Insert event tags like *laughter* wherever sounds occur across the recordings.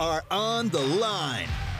are on the line.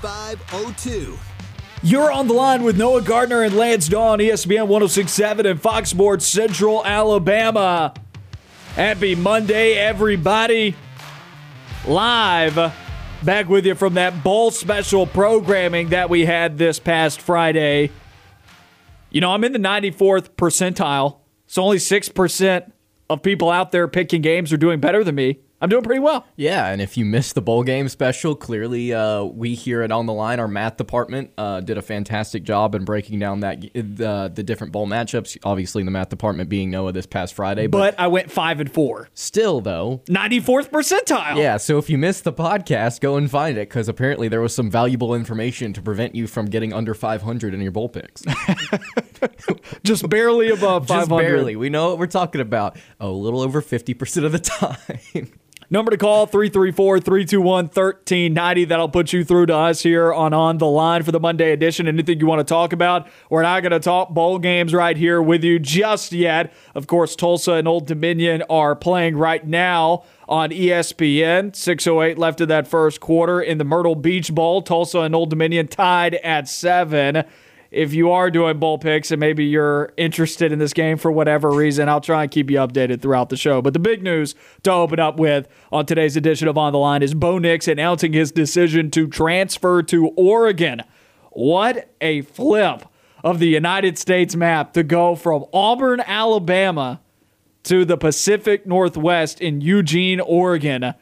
888-382-7502. You're on the line with Noah Gardner and Lance Dawe on ESPN 1067 and Fox Sports Central Alabama. Happy Monday, everybody. Live back with you from that bowl special programming that we had this past Friday. You know, I'm in the 94th percentile, so only 6% of people out there picking games are doing better than me. I'm doing pretty well. Yeah, and if you missed the bowl game special, clearly uh, we here at On the Line, our math department, uh, did a fantastic job in breaking down that the the different bowl matchups. Obviously, the math department being Noah this past Friday, but, But I went 5 and 4. still though. 94th percentile. Yeah, so if you missed the podcast, go and find it because apparently there was some valuable information to prevent you from getting under 500 in your bowl picks. *laughs* Just barely above 500. Barely. We know what we're talking about. a little over 50% of the *laughs* time. Number to call 334 321 1390. That'll put you through to us here on On the Line for the Monday edition. Anything you want to talk about? We're not going to talk bowl games right here with you just yet. Of course, Tulsa and Old Dominion are playing right now on ESPN. 608 left of that first quarter in the Myrtle Beach Bowl. Tulsa and Old Dominion tied at seven if you are doing bowl picks and maybe you're interested in this game for whatever reason, I'll try and keep you updated throughout the show. But the big news to open up with on today's edition of On the Line is Bo Nix announcing his decision to transfer to Oregon. What a flip of the United States map to go from Auburn, Alabama to the Pacific Northwest in Eugene, Oregon.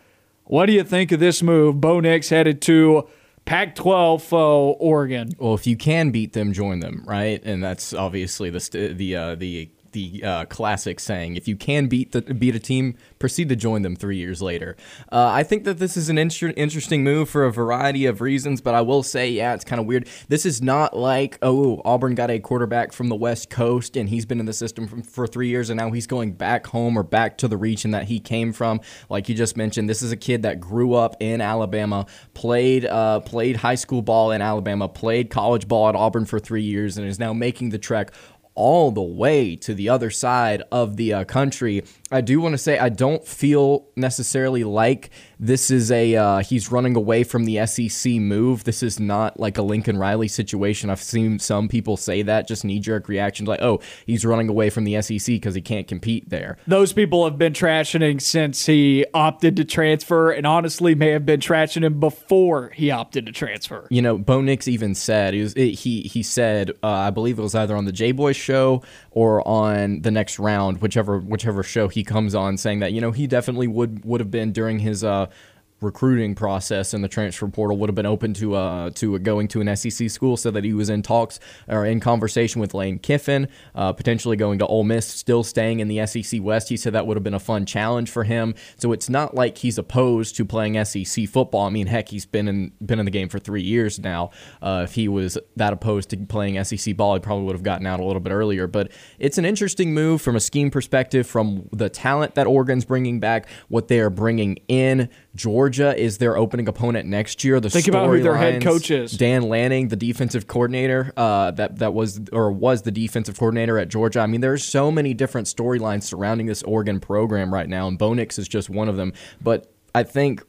What do you think of this move? Bo Nix headed to Pac 12 foe Oregon. Well, if you can beat them, join them, right? And that's obviously the the uh, the the uh, classic saying: if you can beat the beat a team, proceed to join them three years later. Uh, I think that this is an inter- interesting move for a variety of reasons, but I will say, yeah, it's kind of weird. This is not like oh, Auburn got a quarterback from the West Coast and he's been in the system for, for three years, and now he's going back home or back to the region that he came from. Like you just mentioned, this is a kid that grew up in Alabama, played uh, played high school ball in Alabama, played college ball at Auburn for three years, and is now making the trek all the way to the other side of the uh, country. I do want to say I don't feel necessarily like this is a uh, he's running away from the SEC move. This is not like a Lincoln Riley situation. I've seen some people say that just knee jerk reactions like, oh, he's running away from the SEC because he can't compete there. Those people have been trashing him since he opted to transfer, and honestly, may have been trashing him before he opted to transfer. You know, Bo Nix even said he was, he he said uh, I believe it was either on the J Boy show or on the next round, whichever whichever show he comes on, saying that you know he definitely would would have been during his uh recruiting process in the transfer portal would have been open to uh to going to an SEC school so that he was in talks or in conversation with Lane Kiffin uh, potentially going to Ole Miss still staying in the SEC West. He said that would have been a fun challenge for him. So it's not like he's opposed to playing SEC football. I mean heck he's been in been in the game for 3 years now. Uh, if he was that opposed to playing SEC ball he probably would have gotten out a little bit earlier. But it's an interesting move from a scheme perspective from the talent that Oregon's bringing back what they are bringing in. Georgia is their opening opponent next year. The Think about who their head coach is. Dan Lanning, the defensive coordinator, uh, that that was or was the defensive coordinator at Georgia. I mean, there's so many different storylines surrounding this Oregon program right now, and Bo Nix is just one of them. But I think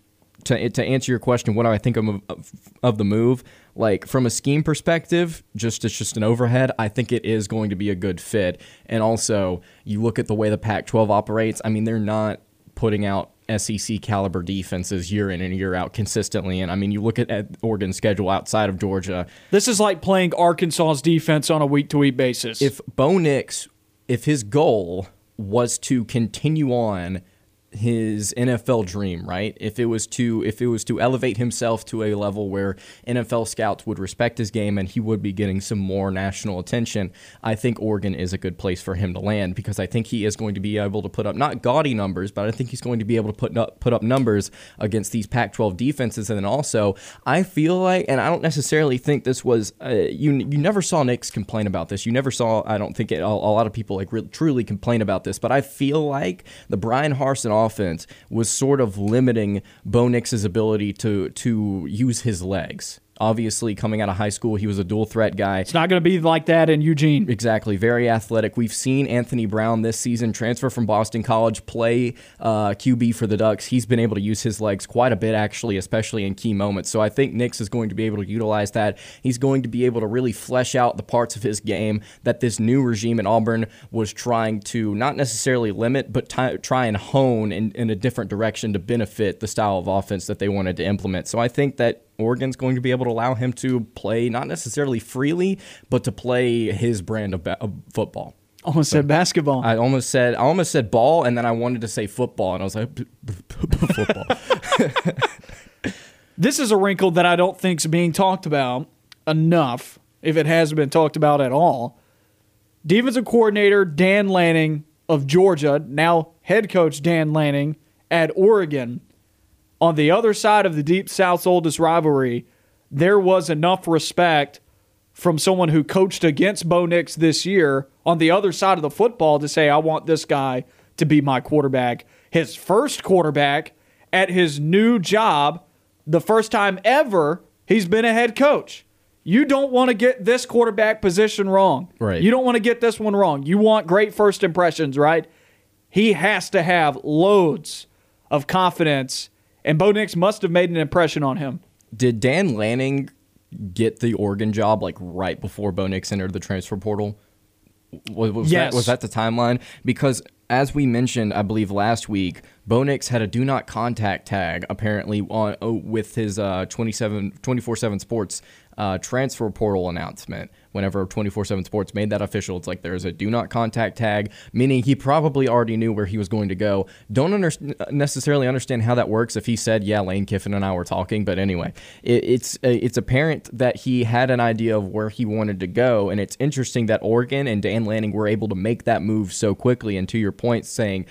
to to answer your question, what do I think of, of, of the move? Like from a scheme perspective, just it's just an overhead. I think it is going to be a good fit, and also you look at the way the Pac-12 operates. I mean, they're not putting out SEC caliber defenses year in and year out consistently. And I mean, you look at, at Oregon's schedule outside of Georgia. This is like playing Arkansas's defense on a week to week basis. If Bo Nix, if his goal was to continue on his NFL dream, right? If it was to if it was to elevate himself to a level where NFL scouts would respect his game and he would be getting some more national attention, I think Oregon is a good place for him to land because I think he is going to be able to put up not gaudy numbers, but I think he's going to be able to put up, put up numbers against these Pac-12 defenses and then also I feel like and I don't necessarily think this was uh, you you never saw Nix complain about this. You never saw I don't think it, a, a lot of people like truly complain about this, but I feel like the Bryan Harsin offense was sort of limiting Bo Nix's ability to to use his legs. Obviously, coming out of high school, he was a dual threat guy. It's not going to be like that in Eugene. Exactly. Very athletic. We've seen Anthony Brown this season transfer from Boston College, play uh, QB for the Ducks. He's been able to use his legs quite a bit, actually, especially in key moments. So I think Nix is going to be able to utilize that. He's going to be able to really flesh out the parts of his game that this new regime in Auburn was trying to not necessarily limit, but t- try and hone in, in a different direction to benefit the style of offense that they wanted to implement. So I think that Oregon's going to be able to allow him to play not necessarily freely, but to play his brand of, ba- of football. Almost said basketball. I almost said I almost said ball, and then I wanted to say football, and I was like football. *laughs* this is a wrinkle that I don't think is being talked about enough, if it hasn't been talked about at all. Defensive coordinator Dan Lanning of Georgia, now head coach Dan Lanning at Oregon on the other side of the Deep South's oldest rivalry, there was enough respect from someone who coached against Bo Nix this year on the other side of the football to say, I want this guy to be my quarterback. His first quarterback at his new job, the first time ever he's been a head coach. You don't want to get this quarterback position wrong. Right. You don't want to get this one wrong. You want great first impressions, right? He has to have loads of confidence and Bo Nix must have made an impression on him. Did Dan Lanning get the Oregon job like right before Bo Nix entered the transfer portal? Was, was yes. That, was that the timeline? Because as we mentioned, I believe last week, Bo Nix had a do not contact tag apparently on oh, with his uh, 27 24/7 Sports uh, transfer portal announcement. Whenever 24 7 Sports made that official, it's like there's a do not contact tag, meaning he probably already knew where he was going to go. Don't under- necessarily understand how that works if he said, Yeah, Lane Kiffin and I were talking. But anyway, it, it's, uh, it's apparent that he had an idea of where he wanted to go. And it's interesting that Oregon and Dan Lanning were able to make that move so quickly. And to your point, saying,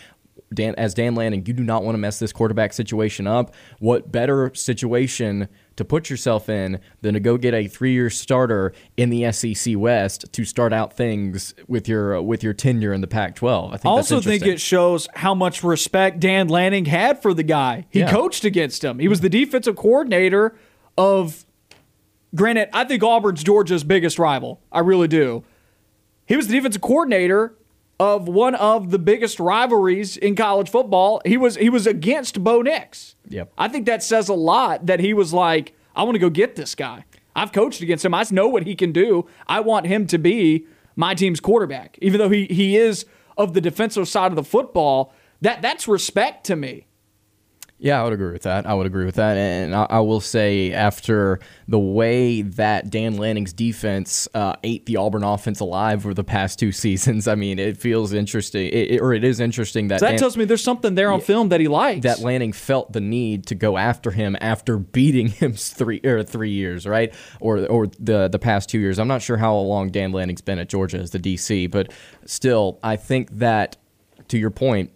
Dan, as Dan Lanning, you do not want to mess this quarterback situation up. What better situation to put yourself in than to go get a three-year starter in the SEC West to start out things with your uh, with your tenure in the Pac-12? I think also think it shows how much respect Dan Lanning had for the guy. He yeah. coached against him. He was the defensive coordinator of. Granted, I think Auburn's Georgia's biggest rival. I really do. He was the defensive coordinator of one of the biggest rivalries in college football. He was he was against Bo Nix. Yep. I think that says a lot that he was like, I want to go get this guy. I've coached against him. I know what he can do. I want him to be my team's quarterback. Even though he he is of the defensive side of the football, that that's respect to me. Yeah, I would agree with that. I would agree with that. And I, I will say, after the way that Dan Lanning's defense uh, ate the Auburn offense alive over the past two *laughs* seasons, I mean, it feels interesting, it, it, or it is interesting that. So that Dan, tells me there's something there on yeah, film that he likes. That Lanning felt the need to go after him after *laughs* beating him three or three years, right? Or or the the past two years. I'm not sure how long Dan Lanning's been at Georgia as the DC, but still, I think that to your point,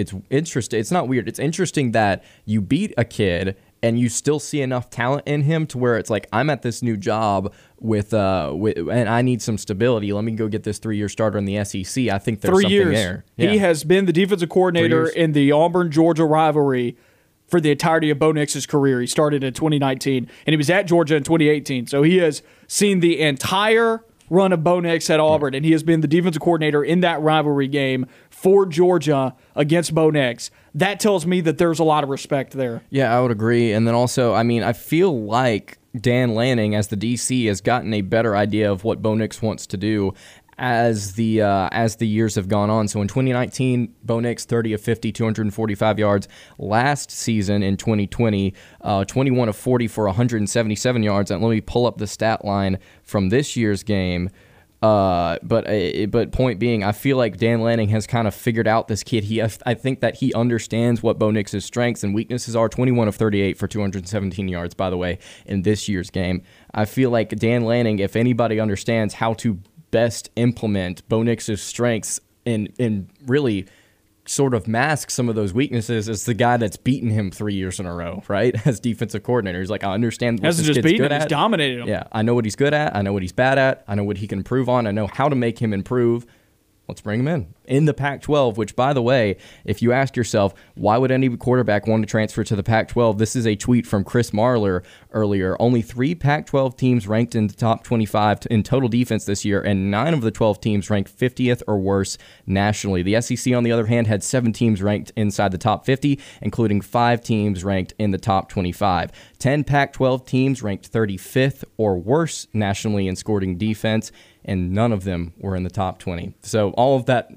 it's interesting. It's not weird. It's interesting that you beat a kid and you still see enough talent in him to where it's like I'm at this new job with uh with and I need some stability. Let me go get this three year starter in the SEC. I think there's three something years. there. Yeah. He has been the defensive coordinator in the Auburn Georgia rivalry for the entirety of Bo Nix's career. He started in 2019 and he was at Georgia in 2018. So he has seen the entire run of Bo Nix at Auburn, and he has been the defensive coordinator in that rivalry game for Georgia against Bo Nix. That tells me that there's a lot of respect there. Yeah, I would agree. And then also, I mean, I feel like Dan Lanning, as the DC, has gotten a better idea of what Bo Nix wants to do as the uh, as the years have gone on. So in 2019, Bo Nix 30 of 50, 245 yards. Last season in 2020, uh, 21 of 40 for 177 yards. And let me pull up the stat line from this year's game. Uh, but uh, but point being, I feel like Dan Lanning has kind of figured out this kid. He I think that he understands what Bo Nix's strengths and weaknesses are. 21 of 38 for 217 yards, by the way, in this year's game. I feel like Dan Lanning, if anybody understands how to best implement Bo Nix's strengths and and really sort of mask some of those weaknesses as the guy that's beaten him three years in a row, right? *laughs* As defensive coordinator, he's like, I understand what Hasn't this just kid's beaten good him, at. he's dominated him. Yeah, I know what he's good at. I know what he's bad at. I know what he can improve on. I know how to make him improve. Let's bring him in. In the Pac 12, which, by the way, if you ask yourself, why would any quarterback want to transfer to the Pac 12? This is a tweet from Chris Marler earlier. Only three Pac 12 teams ranked in the top 25 in total defense this year, and nine of the 12 teams ranked 50th or worse nationally. The SEC, on the other hand, had seven teams ranked inside the top 50, including five teams ranked in the top 25. 10 Pac 12 teams ranked 35th or worse nationally in scoring defense and none of them were in the top 20. So all of that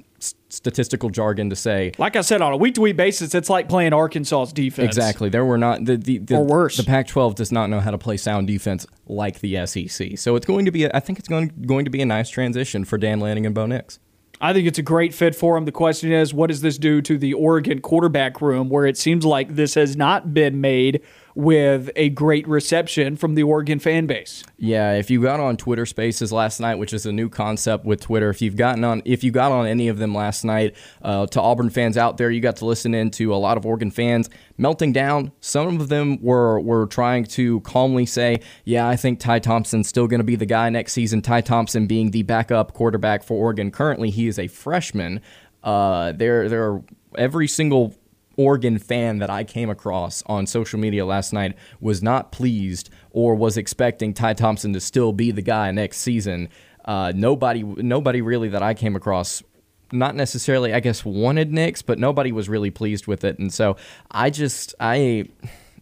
statistical jargon to say Like I said, on a week to week basis, it's like playing Arkansas's defense. exactly there were not the the, the Or worse. The Pac-12 does not know how to play sound defense like the SEC. So it's going to be a, I think it's going going to be a nice transition for Dan Lanning and Bo Nix. I think it's a great fit for him. The question is, what does this do to the Oregon quarterback room, where it seems like this has not been made with a great reception from the Oregon fan base? Yeah, if you got on Twitter Spaces last night, which is a new concept with Twitter, if you've gotten on, if you got on any of them last night, uh, to Auburn fans out there, you got to listen in to a lot of Oregon fans melting down. Some of them were were trying to calmly say, "Yeah, I think Ty Thompson's still going to be the guy next season." Ty Thompson being the backup quarterback for Oregon currently, he is a freshman. Uh, there, there are every single Oregon fan that I came across on social media last night was not pleased or was expecting Ty Thompson to still be the guy next season. Uh, nobody, nobody really that I came across, not necessarily, I guess, wanted Nix, but nobody was really pleased with it. And so I just, I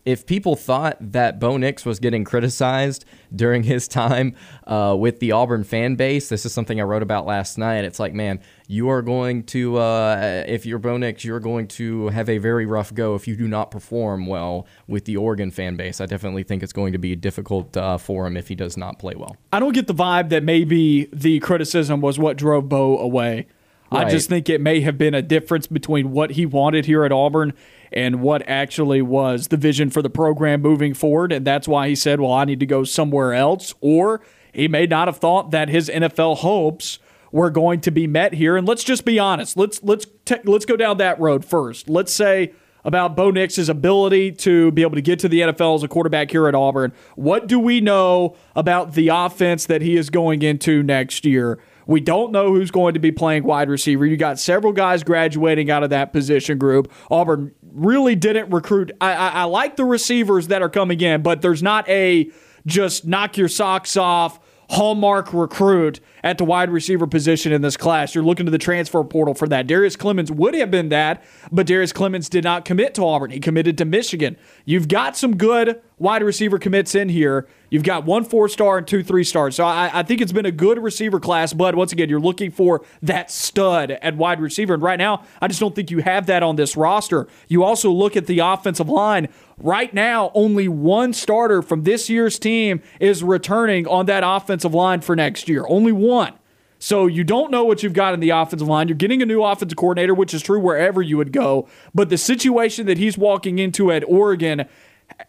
if people thought that Bo Nix was getting criticized during his time uh, with the Auburn fan base, this is something I wrote about last night. It's like, man, you are going to, uh, if you're Bo Nix, you're going to have a very rough go if you do not perform well with the Oregon fan base. I definitely think it's going to be difficult uh, for him if he does not play well. I don't get the vibe that maybe the criticism was what drove Bo away. I just think it may have been a difference between what he wanted here at Auburn and what actually was the vision for the program moving forward. And that's why he said, well, I need to go somewhere else. Or he may not have thought that his NFL hopes were going to be met here. And let's just be honest. Let's let's te- let's go down that road first. Let's say about Bo Nix's ability to be able to get to the NFL as a quarterback here at Auburn. What do we know about the offense that he is going into next year? We don't know who's going to be playing wide receiver. You got several guys graduating out of that position group. Auburn really didn't recruit. I, I, I like the receivers that are coming in, but there's not a just knock your socks off hallmark recruit at the wide receiver position in this class. You're looking to the transfer portal for that. Darius Clemons would have been that, but Darius Clemons did not commit to Auburn. He committed to Michigan. You've got some good wide receiver commits in here. You've got one four star and two three stars. So I, I think it's been a good receiver class, but once again, you're looking for that stud at wide receiver. And right now, I just don't think you have that on this roster. You also look at the offensive line. Right now, only one starter from this year's team is returning on that offensive line for next year. Only one. So you don't know what you've got in the offensive line. You're getting a new offensive coordinator, which is true wherever you would go. But the situation that he's walking into at Oregon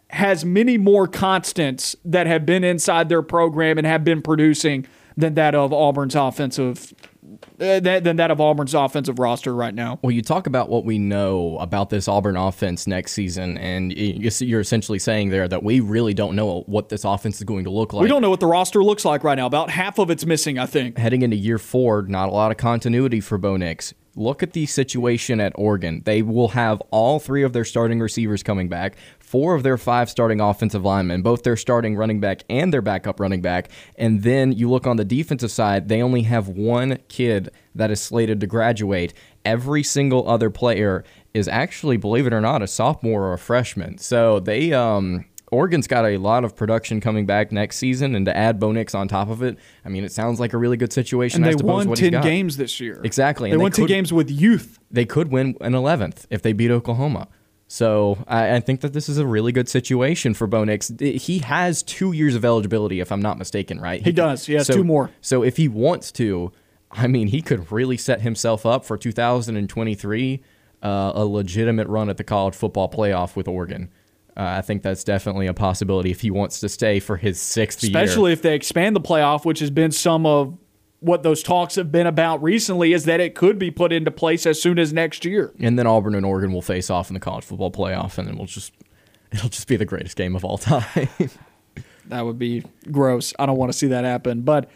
has many more constants that have been inside their program and have been producing than that of Auburn's offensive Uh, than than that of Auburn's offensive roster right now. Well, you talk about what we know about this Auburn offense next season, and you're essentially saying there that we really don't know what this offense is going to look like. We don't know what the roster looks like right now. About half of it's missing, I think. heading into year four, not a lot of continuity for Bo Nix. Look at the situation at Oregon. They will have all three of their starting receivers coming back, four of their five starting offensive linemen, both their starting running back and their backup running back. And then you look on the defensive side, they only have one kid that is slated to graduate. Every single other player is actually, believe it or not, a sophomore or a freshman. So they um Oregon's got a lot of production coming back next season, and to add Bo Nix on top of it, I mean, it sounds like a really good situation. And they won 10 games this year. Exactly, They and they won 10 could- games with youth. They could win an 11th if they beat Oklahoma. So I, I, think that this is a really good situation for Bo Nix. He has two years of eligibility, if I'm not mistaken, right? He, he does. He has so, two more. So if he wants to, I mean, he could really set himself up for 2023, uh, a legitimate run at the college football playoff with Oregon. Uh, I think that's definitely a possibility if he wants to stay for his sixth Especially year. Especially if they expand the playoff, which has been some of what those talks have been about recently is that it could be put into place as soon as next year. And then Auburn and Oregon will face off in the college football playoff, and then we'll just *laughs* it'll just be the greatest game of all time. *laughs* that would be gross. I don't want to see that happen. But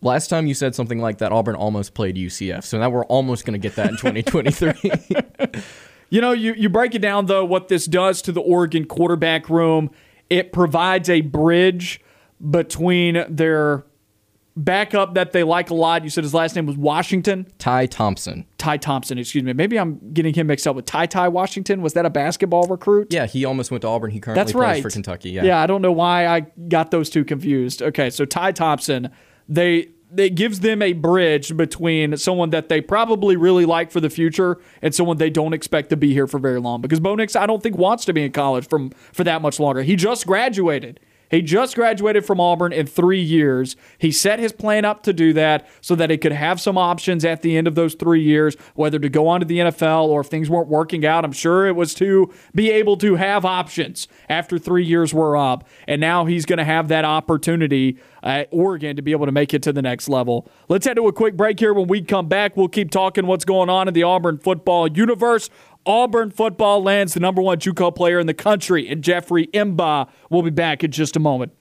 last time you said something like that, Auburn almost played UCF. So now we're almost going to get that in 2023. *laughs* you know, you, you break it down, though, what this does to the Oregon quarterback room. It provides a bridge between their backup that they like a lot. You said his last name was Washington. Ty Thompson. Ty Thompson, excuse me. Maybe I'm getting him mixed up with Ty Ty Washington. Was that a basketball recruit? Yeah, he almost went to Auburn. He currently That's plays right. for Kentucky. Yeah. Yeah, I don't know why I got those two confused. Okay, so Ty Thompson, they it gives them a bridge between someone that they probably really like for the future and someone they don't expect to be here for very long. Because Bo Nix, I don't think wants to be in college from for that much longer. He just graduated. He just graduated from Auburn in three years. He set his plan up to do that so that he could have some options at the end of those three years, whether to go on to the NFL or if things weren't working out. I'm sure it was to be able to have options after three years were up. And now he's going to have that opportunity at Oregon to be able to make it to the next level. Let's head to a quick break here. When we come back, we'll keep talking what's going on in the Auburn football universe. Auburn football lands the number one JUCO player in the country, and Jeffrey M'ba will be back in just a moment.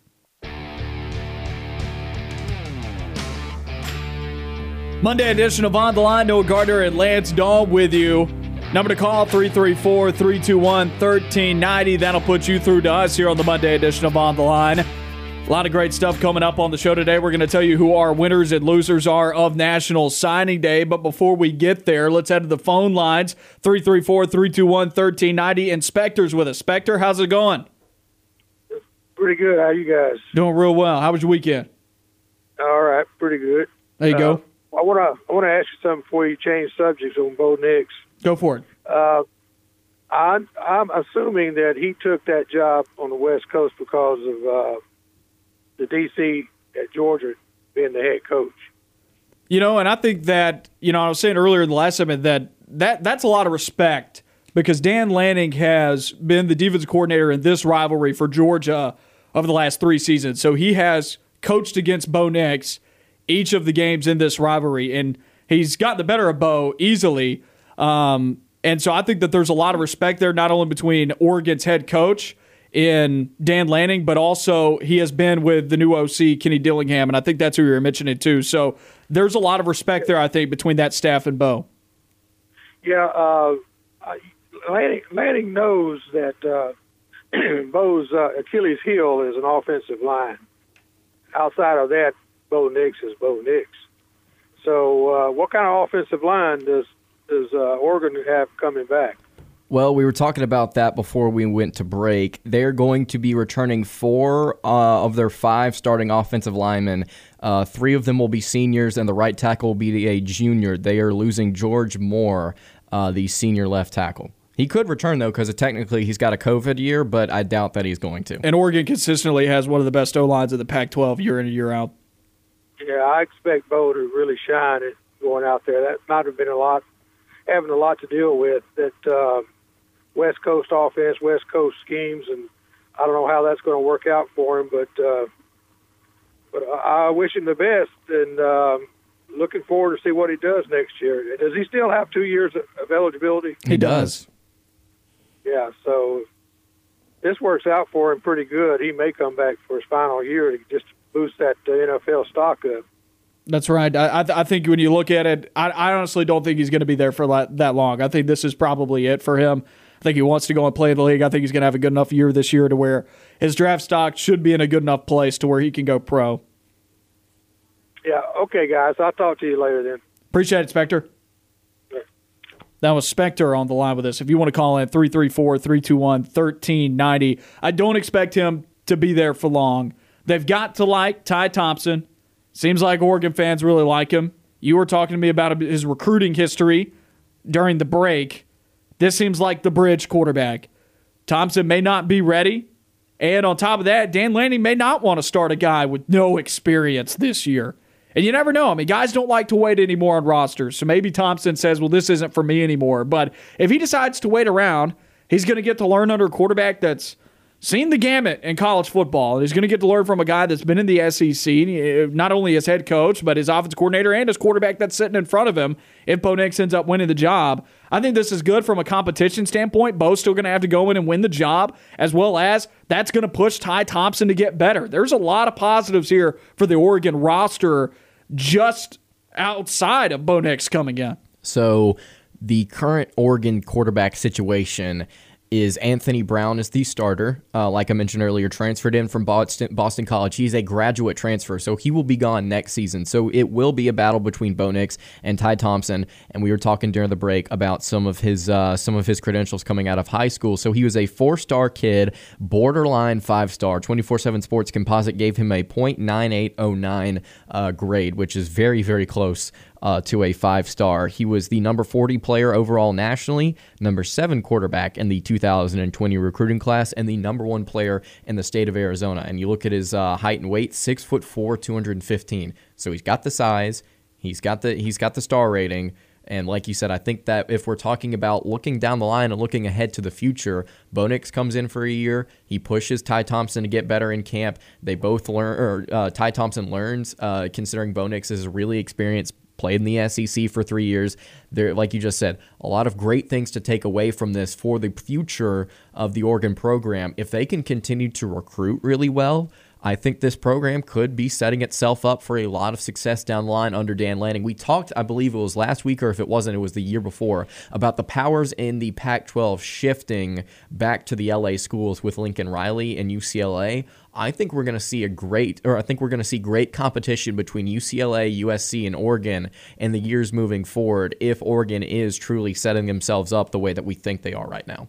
Monday edition of On the Line, Noah Gardner and Lance Dawe with you. Number to call 334 321 1390. That'll put you through to us here on the Monday edition of On the Line. A lot of great stuff coming up on the show today. We're going to tell you who our winners and losers are of National Signing Day. But before we get there, let's head to the phone lines 334 321 1390. Inspector's with us. Spector, how's it going? Pretty good. How you guys? Doing real well. How was your weekend? All right, pretty good. There you uh, go. I want to I want to ask you something before you change subjects on Bo Nix. Go for it. Uh, I'm I'm assuming that he took that job on the West Coast because of uh, the DC at Georgia being the head coach. You know, and I think that you know I was saying earlier in the last segment that that that's a lot of respect because Dan Lanning has been the defensive coordinator in this rivalry for Georgia over the last three seasons. So he has coached against Bo Nix each of the games in this rivalry, and he's got the better of Bo easily. Um, and so I think that there's a lot of respect there, not only between Oregon's head coach in Dan Lanning, but also he has been with the new OC, Kenny Dillingham, and I think that's who you're mentioning too. So there's a lot of respect there, I think, between that staff and Bo. Yeah, uh, Lanning, Lanning knows that uh, *clears throat* Bo's uh, Achilles heel is an offensive line. Outside of that, Bo Nix is Bo Nix. So, uh, what kind of offensive line does does uh, Oregon have coming back? Well, we were talking about that before we went to break. They're going to be returning four uh, of their five starting offensive linemen. Uh, three of them will be seniors, and the right tackle will be a junior. They are losing George Moore, uh, the senior left tackle. He could return though, because technically he's got a COVID year, but I doubt that he's going to. And Oregon consistently has one of the best O lines of the Pac-12 year in and year out. Yeah, I expect Bo to really shine it going out there. That might have been a lot, having a lot to deal with. That uh, West Coast offense, West Coast schemes, and I don't know how that's going to work out for him, but uh, but I wish him the best, and um, looking forward to see what he does next year. Does he still have two years of eligibility? He does. Yeah, so this works out for him pretty good. He may come back for his final year to just boost that uh, NFL stock up. That's right. I, I think when you look at it, I, I honestly don't think he's going to be there for that long. I think this is probably it for him. I think he wants to go and play in the league. I think he's going to have a good enough year this year to where his draft stock should be in a good enough place to where he can go pro. Yeah. Okay, guys. I'll talk to you later then. Appreciate it, Spector. That was Spectre on the line with us. If you want to call in, 334 321 1390. I don't expect him to be there for long. They've got to like Ty Thompson. Seems like Oregon fans really like him. You were talking to me about his recruiting history during the break. This seems like the bridge quarterback. Thompson may not be ready. And on top of that, Dan Lanning may not want to start a guy with no experience this year. And you never know. I mean, guys don't like to wait anymore on rosters. So maybe Thompson says, well, this isn't for me anymore. But if he decides to wait around, he's going to get to learn under a quarterback that's seen the gamut in college football. And he's going to get to learn from a guy that's been in the SEC, uh, not only as head coach, but his offense coordinator and his quarterback that's sitting in front of him if Bo Nix ends up winning the job. I think this is good from a competition standpoint. Bo's still going to have to go in and win the job, as well as that's going to push Ty Thompson to get better. There's a lot of positives here for the Oregon roster just outside of Bo Nix coming in. So the current Oregon quarterback situation is Anthony Brown is the starter. Uh, like I mentioned earlier, transferred in from Boston, Boston College. He's a graduate transfer, so he will be gone next season. So it will be a battle between Bo Nix and Ty Thompson. And we were talking during the break about some of his uh, some of his credentials coming out of high school. So he was a four star kid, borderline five star. Twenty four seven Sports Composite gave him a .9809 uh, grade, which is very very close uh, to a five star. He was the number 40 player overall nationally, number seven quarterback in the 2020 recruiting class, and the number one player in the state of Arizona. And you look at his uh, height and weight, six foot four, 215. So he's got the size, he's got the he's got the star rating. And like you said, I think that if we're talking about looking down the line and looking ahead to the future, Bo Nix comes in for a year. He pushes Ty Thompson to get better in camp. They both learn, or uh, Ty Thompson learns, uh, considering Bo Nix is a really experienced played in the SEC for three years. There, like you just said, a lot of great things to take away from this for the future of the Oregon program. If they can continue to recruit really well, I think this program could be setting itself up for a lot of success down the line under Dan Lanning. We talked, I believe it was last week, or if it wasn't, it was the year before, about the powers in the Pac 12 shifting back to the LA schools with Lincoln Riley and UCLA. I think we're going to see a great, or I think we're going to see great competition between UCLA, USC, and Oregon in the years moving forward if Oregon is truly setting themselves up the way that we think they are right now.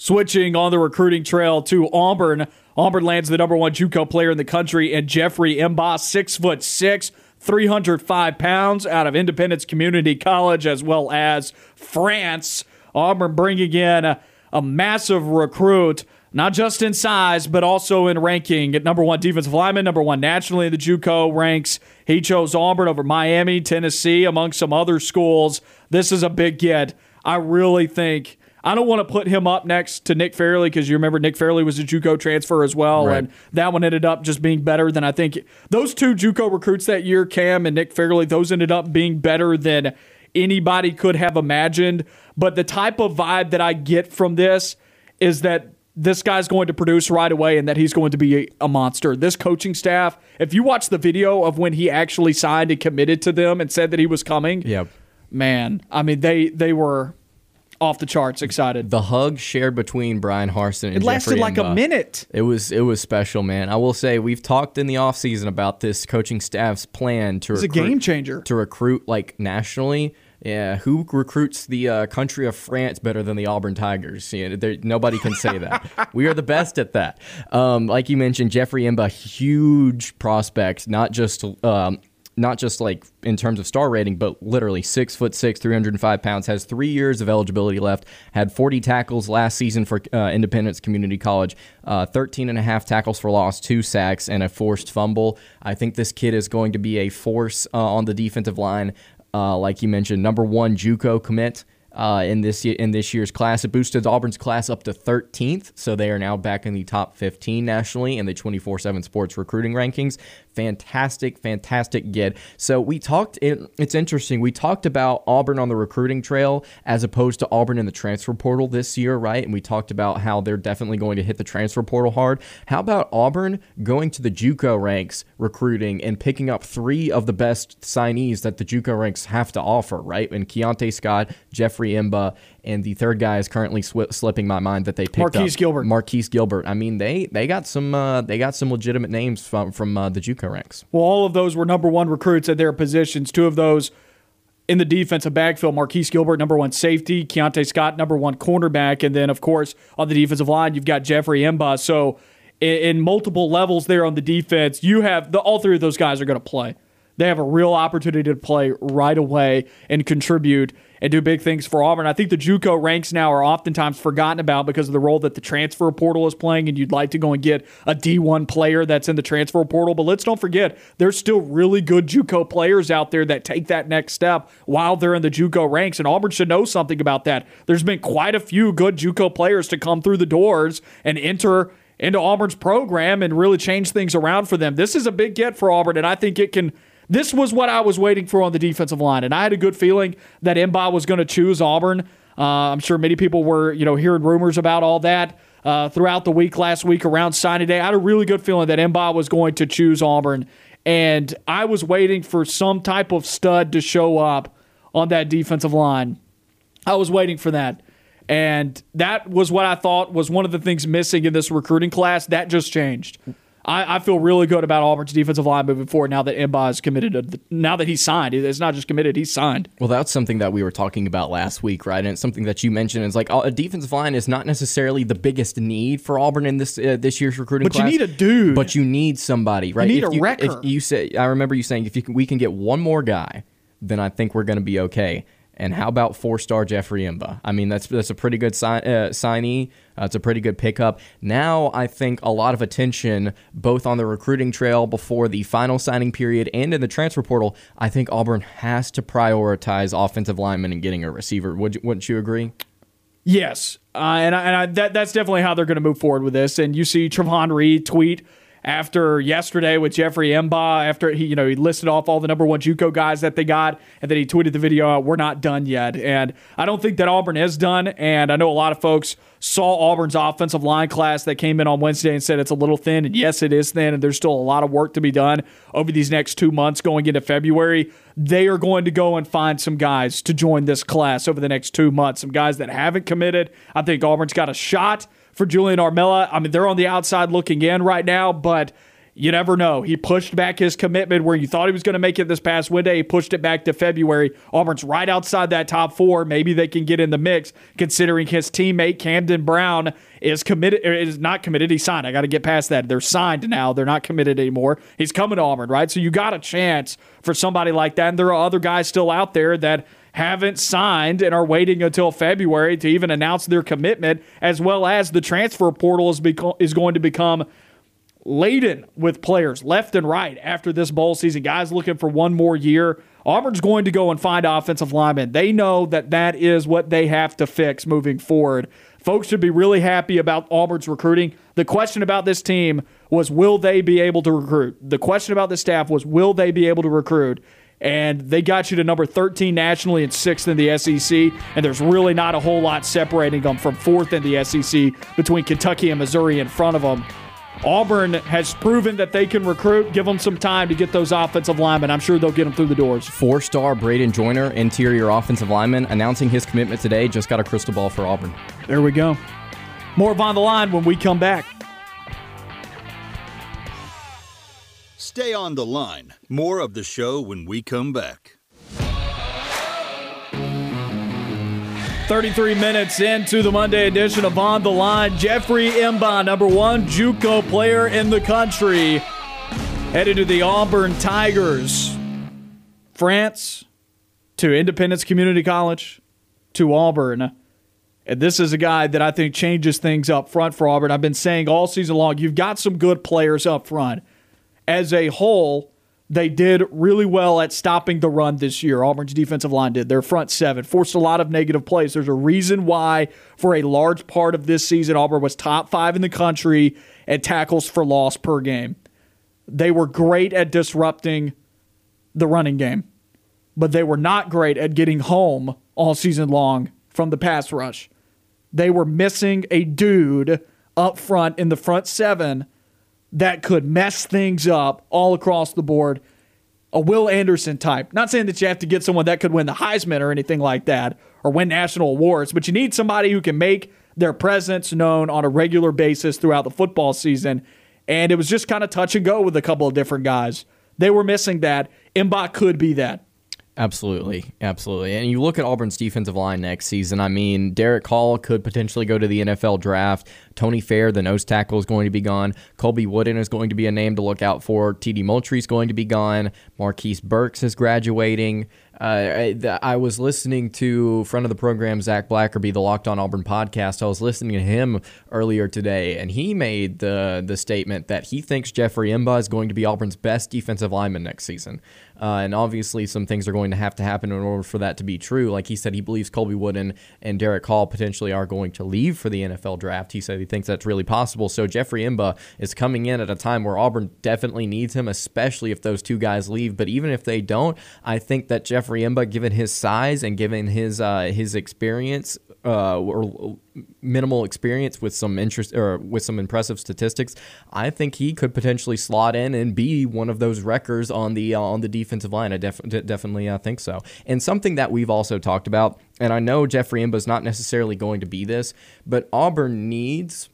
Switching on the recruiting trail to Auburn. Auburn lands the number one JUCO player in the country, and Jeffrey M'ba, six foot six, 305 pounds, out of Independence Community College, as well as France. Auburn bringing in a, a massive recruit not just in size, but also in ranking at number one defensive lineman, number one nationally in the JUCO ranks. He chose Auburn over Miami, Tennessee, among some other schools. This is a big get. I really think I don't want to put him up next to Nick Fairley because you remember Nick Fairley was a JUCO transfer as well, right. and that one ended up just being better than I think those two JUCO recruits that year, Cam and Nick Fairley. Those ended up being better than anybody could have imagined. But the type of vibe that I get from this is that this guy's going to produce right away and that he's going to be a, monster. This coaching staff, if you watch the video of when he actually signed and committed to them and said that he was coming, yep. man, I mean they they were off the charts excited. The hug shared between Bryan Harsin and it lasted Jeffrey like a minute. It was it was special, man. I will say we've talked in the offseason about this coaching staff's plan to it's recruit, a game changer to recruit like nationally. Yeah, who recruits the uh, country of France better than the Auburn Tigers? You know, nobody can say that. *laughs* we are the best at that. Um, like you mentioned, Jeffrey M'ba, huge prospect, not just um, not just like in terms of star rating, but literally six foot six, 305 pounds, has three years of eligibility left, had 40 tackles last season for uh, Independence Community College, uh, 13 and a half tackles for loss, two sacks, and a forced fumble. I think this kid is going to be a force uh, on the defensive line. Uh, like you mentioned, number one JUCO commit uh, in this in this year's class. It boosted Auburn's class up to 13th, so they are now back in the top 15 nationally in the 24/7 Sports recruiting rankings fantastic, fantastic get. So we talked. it's interesting. We talked about Auburn on the recruiting trail as opposed to Auburn in the transfer portal this year, right? And we talked about how they're definitely going to hit the transfer portal hard. How about Auburn going to the JUCO ranks recruiting and picking up three of the best signees that the JUCO ranks have to offer, right? And Keionte Scott, Jeffrey M'ba, and the third guy is currently sw- slipping my mind that they picked Marquise up. Gilbert. Marquise Gilbert. I mean, they they got some uh, they got some legitimate names from from uh, the JUCO ranks. Well, all of those were number one recruits at their positions. Two of those in the defensive backfield, Marquise Gilbert, number one safety, Keionte Scott, number one cornerback, and then of course on the defensive line, you've got Jeffrey M'ba. So in, in multiple levels there on the defense, you have the all three of those guys are going to play. They have a real opportunity to play right away and contribute and do big things for Auburn. I think the JUCO ranks now are oftentimes forgotten about because of the role that the transfer portal is playing, and you'd like to go and get a D1 player that's in the transfer portal. But let's don't forget, there's still really good JUCO players out there that take that next step while they're in the JUCO ranks, and Auburn should know something about that. There's been quite a few good JUCO players to come through the doors and enter into Auburn's program and really change things around for them. This is a big get for Auburn, and I think it can – this was what I was waiting for on the defensive line, and I had a good feeling that M'ba was going to choose Auburn. Uh, I'm sure many people were, you know, hearing rumors about all that uh, throughout the week last week around signing day. I had a really good feeling that M'ba was going to choose Auburn, and I was waiting for some type of stud to show up on that defensive line. I was waiting for that. And that was what I thought was one of the things missing in this recruiting class. That just changed. I, I, feel really good about Auburn's defensive line moving forward now that M'ba is committed. To, now that he's signed, it's not just committed; he's signed. Well, that's something that we were talking about last week, right? And it's something that you mentioned. It's like a defensive line is not necessarily the biggest need for Auburn in this uh, this year's recruiting. But class, you need a dude. But you need somebody, right? You need if a you, wrecker. If you say, I remember you saying, if you can, we can get one more guy, then I think we're going to be okay. And how about four-star Jeffrey M'ba? I mean, that's that's a pretty good uh, signee. Uh, it's a pretty good pickup. Now, I think a lot of attention, both on the recruiting trail before the final signing period and in the transfer portal. I think Auburn has to prioritize offensive linemen and getting a receiver. Would, wouldn't you agree? Yes, uh, and I, and I, that that's definitely how they're going to move forward with this. And you see Travon Reed tweet after yesterday with Jeffrey M'ba, after he, you know, he listed off all the number one JUCO guys that they got, and then he tweeted the video out, we're not done yet. And I don't think that Auburn is done. And I know a lot of folks saw Auburn's offensive line class that came in on Wednesday and said it's a little thin. And yes, it is thin, and there's still a lot of work to be done over these next two months going into February. They are going to go and find some guys to join this class over the next two months, some guys that haven't committed. I think Auburn's got a shot for Julian Armella. I mean, they're on the outside looking in right now, but you never know. He pushed back his commitment where you thought he was going to make it this past window. He pushed it back to February. Auburn's right outside that top four. Maybe they can get in the mix, considering his teammate Camden Brown is committed. Is not committed. He signed. I got to get past that. They're signed now. They're not committed anymore. He's coming to Auburn, right? So you got a chance for somebody like that. And there are other guys still out there that haven't signed and are waiting until February to even announce their commitment, as well as the transfer portal is, beco- is going to become laden with players left and right after this bowl season. Guys looking for one more year. Auburn's going to go and find offensive linemen. They know that that is what they have to fix moving forward. Folks should be really happy about Auburn's recruiting. The question about this team was will they be able to recruit? The question about the staff was will they be able to recruit? And they got you to number 13 nationally and sixth in the SEC. And there's really not a whole lot separating them from fourth in the SEC between Kentucky and Missouri in front of them. Auburn has proven that they can recruit. Give them some time to get those offensive linemen. I'm sure they'll get them through the doors. Four star Braden Joyner, interior offensive lineman, announcing his commitment today. Just got a crystal ball for Auburn. There we go. More of On the Line when we come back. Stay on the line. More of the show when we come back. 33 minutes into the Monday edition of On the Line. Jeffrey M'ba, number one JUCO player in the country, headed to the Auburn Tigers. France to Independence Community College to Auburn. And this is a guy that I think changes things up front for Auburn. I've been saying all season long, you've got some good players up front. As a whole, they did really well at stopping the run this year. Auburn's defensive line did. Their front seven forced a lot of negative plays. There's a reason why, for a large part of this season, Auburn was top five in the country at tackles for loss per game. They were great at disrupting the running game, but they were not great at getting home all season long from the pass rush. They were missing a dude up front in the front seven that could mess things up all across the board. A Will Anderson type. Not saying that you have to get someone that could win the Heisman or anything like that or win national awards, but you need somebody who can make their presence known on a regular basis throughout the football season. And it was just kind of touch and go with a couple of different guys. They were missing that. M'ba could be that. Absolutely, absolutely. And you look at Auburn's defensive line next season. I mean, Derick Hall could potentially go to the NFL draft. Tony Fair, the nose tackle, is going to be gone. Colby Wooden is going to be a name to look out for. T.D. Moultry is going to be gone. Marquise Burks is graduating. Uh, I, I, was listening to friend of the program Zach Blackerby, the Locked On Auburn podcast. I was listening to him earlier today, and he made the the statement that he thinks Jeffrey M'ba is going to be Auburn's best defensive lineman next season. Uh, and obviously, some things are going to have to happen in order for that to be true. Like he said, he believes Colby Wooden and Derick Hall potentially are going to leave for the NFL draft. He said he thinks that's really possible. So Jeffrey M'ba is coming in at a time where Auburn definitely needs him, especially if those two guys leave. But even if they don't, I think that Jeffrey M'ba, given his size and given his uh, his experience, uh, or minimal experience with some interest or with some impressive statistics, I think he could potentially slot in and be one of those wreckers on the uh, on the defensive line. I def- definitely uh, think so. And something that we've also talked about, and I know Jeffrey M'ba is not necessarily going to be this, but Auburn needs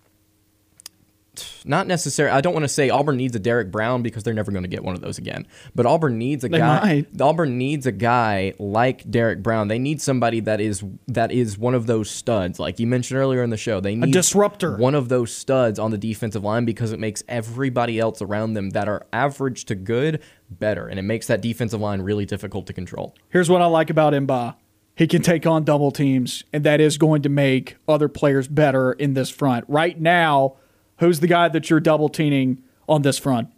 not necessarily. I don't want to say Auburn needs a Derrick Brown because they're never going to get one of those again. But Auburn needs a they guy. Might. Auburn needs a guy like Derrick Brown. They need somebody that is that is one of those studs, like you mentioned earlier in the show. They need a disruptor, one of those studs on the defensive line because it makes everybody else around them that are average to good better, and it makes that defensive line really difficult to control. Here's what I like about M'ba. He can take on double teams, and that is going to make other players better in this front. Right now Who's the guy that you're double teaming on this front?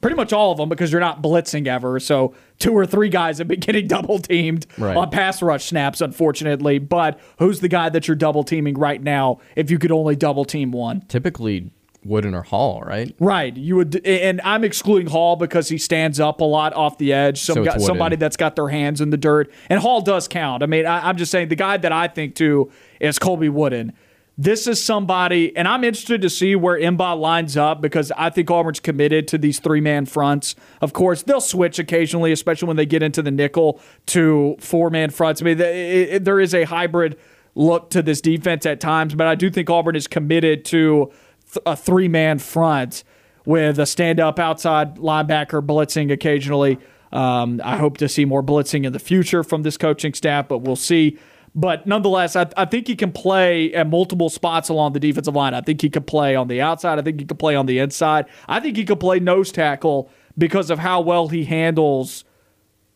Pretty much all of them because you're not blitzing ever. So two or three guys have been getting *laughs* double teamed right. on pass rush snaps, unfortunately. But who's the guy that you're double teaming right now if you could only double team one? Typically Wooden or Hall, right? Right. You would, and I'm excluding Hall because he stands up a lot off the edge. Some so guy, somebody that's got their hands in the dirt, and Hall does count. I mean, I, am just saying the guy that I think too is Colby Wooden this is somebody, and I'm interested to see where M'ba lines up because I think Auburn's committed to these three man fronts. Of course, they'll switch occasionally, especially when they get into the nickel to four man fronts. I mean, there is a hybrid look to this defense at times, but I do think Auburn is committed to a three man front with a stand up outside linebacker blitzing occasionally. Um, I hope to see more blitzing in the future from this coaching staff, but we'll see. But nonetheless, I, I think he can play at multiple spots along the defensive line. I think he could play on the outside. I think he could play on the inside. I think he could play nose tackle because of how well he handles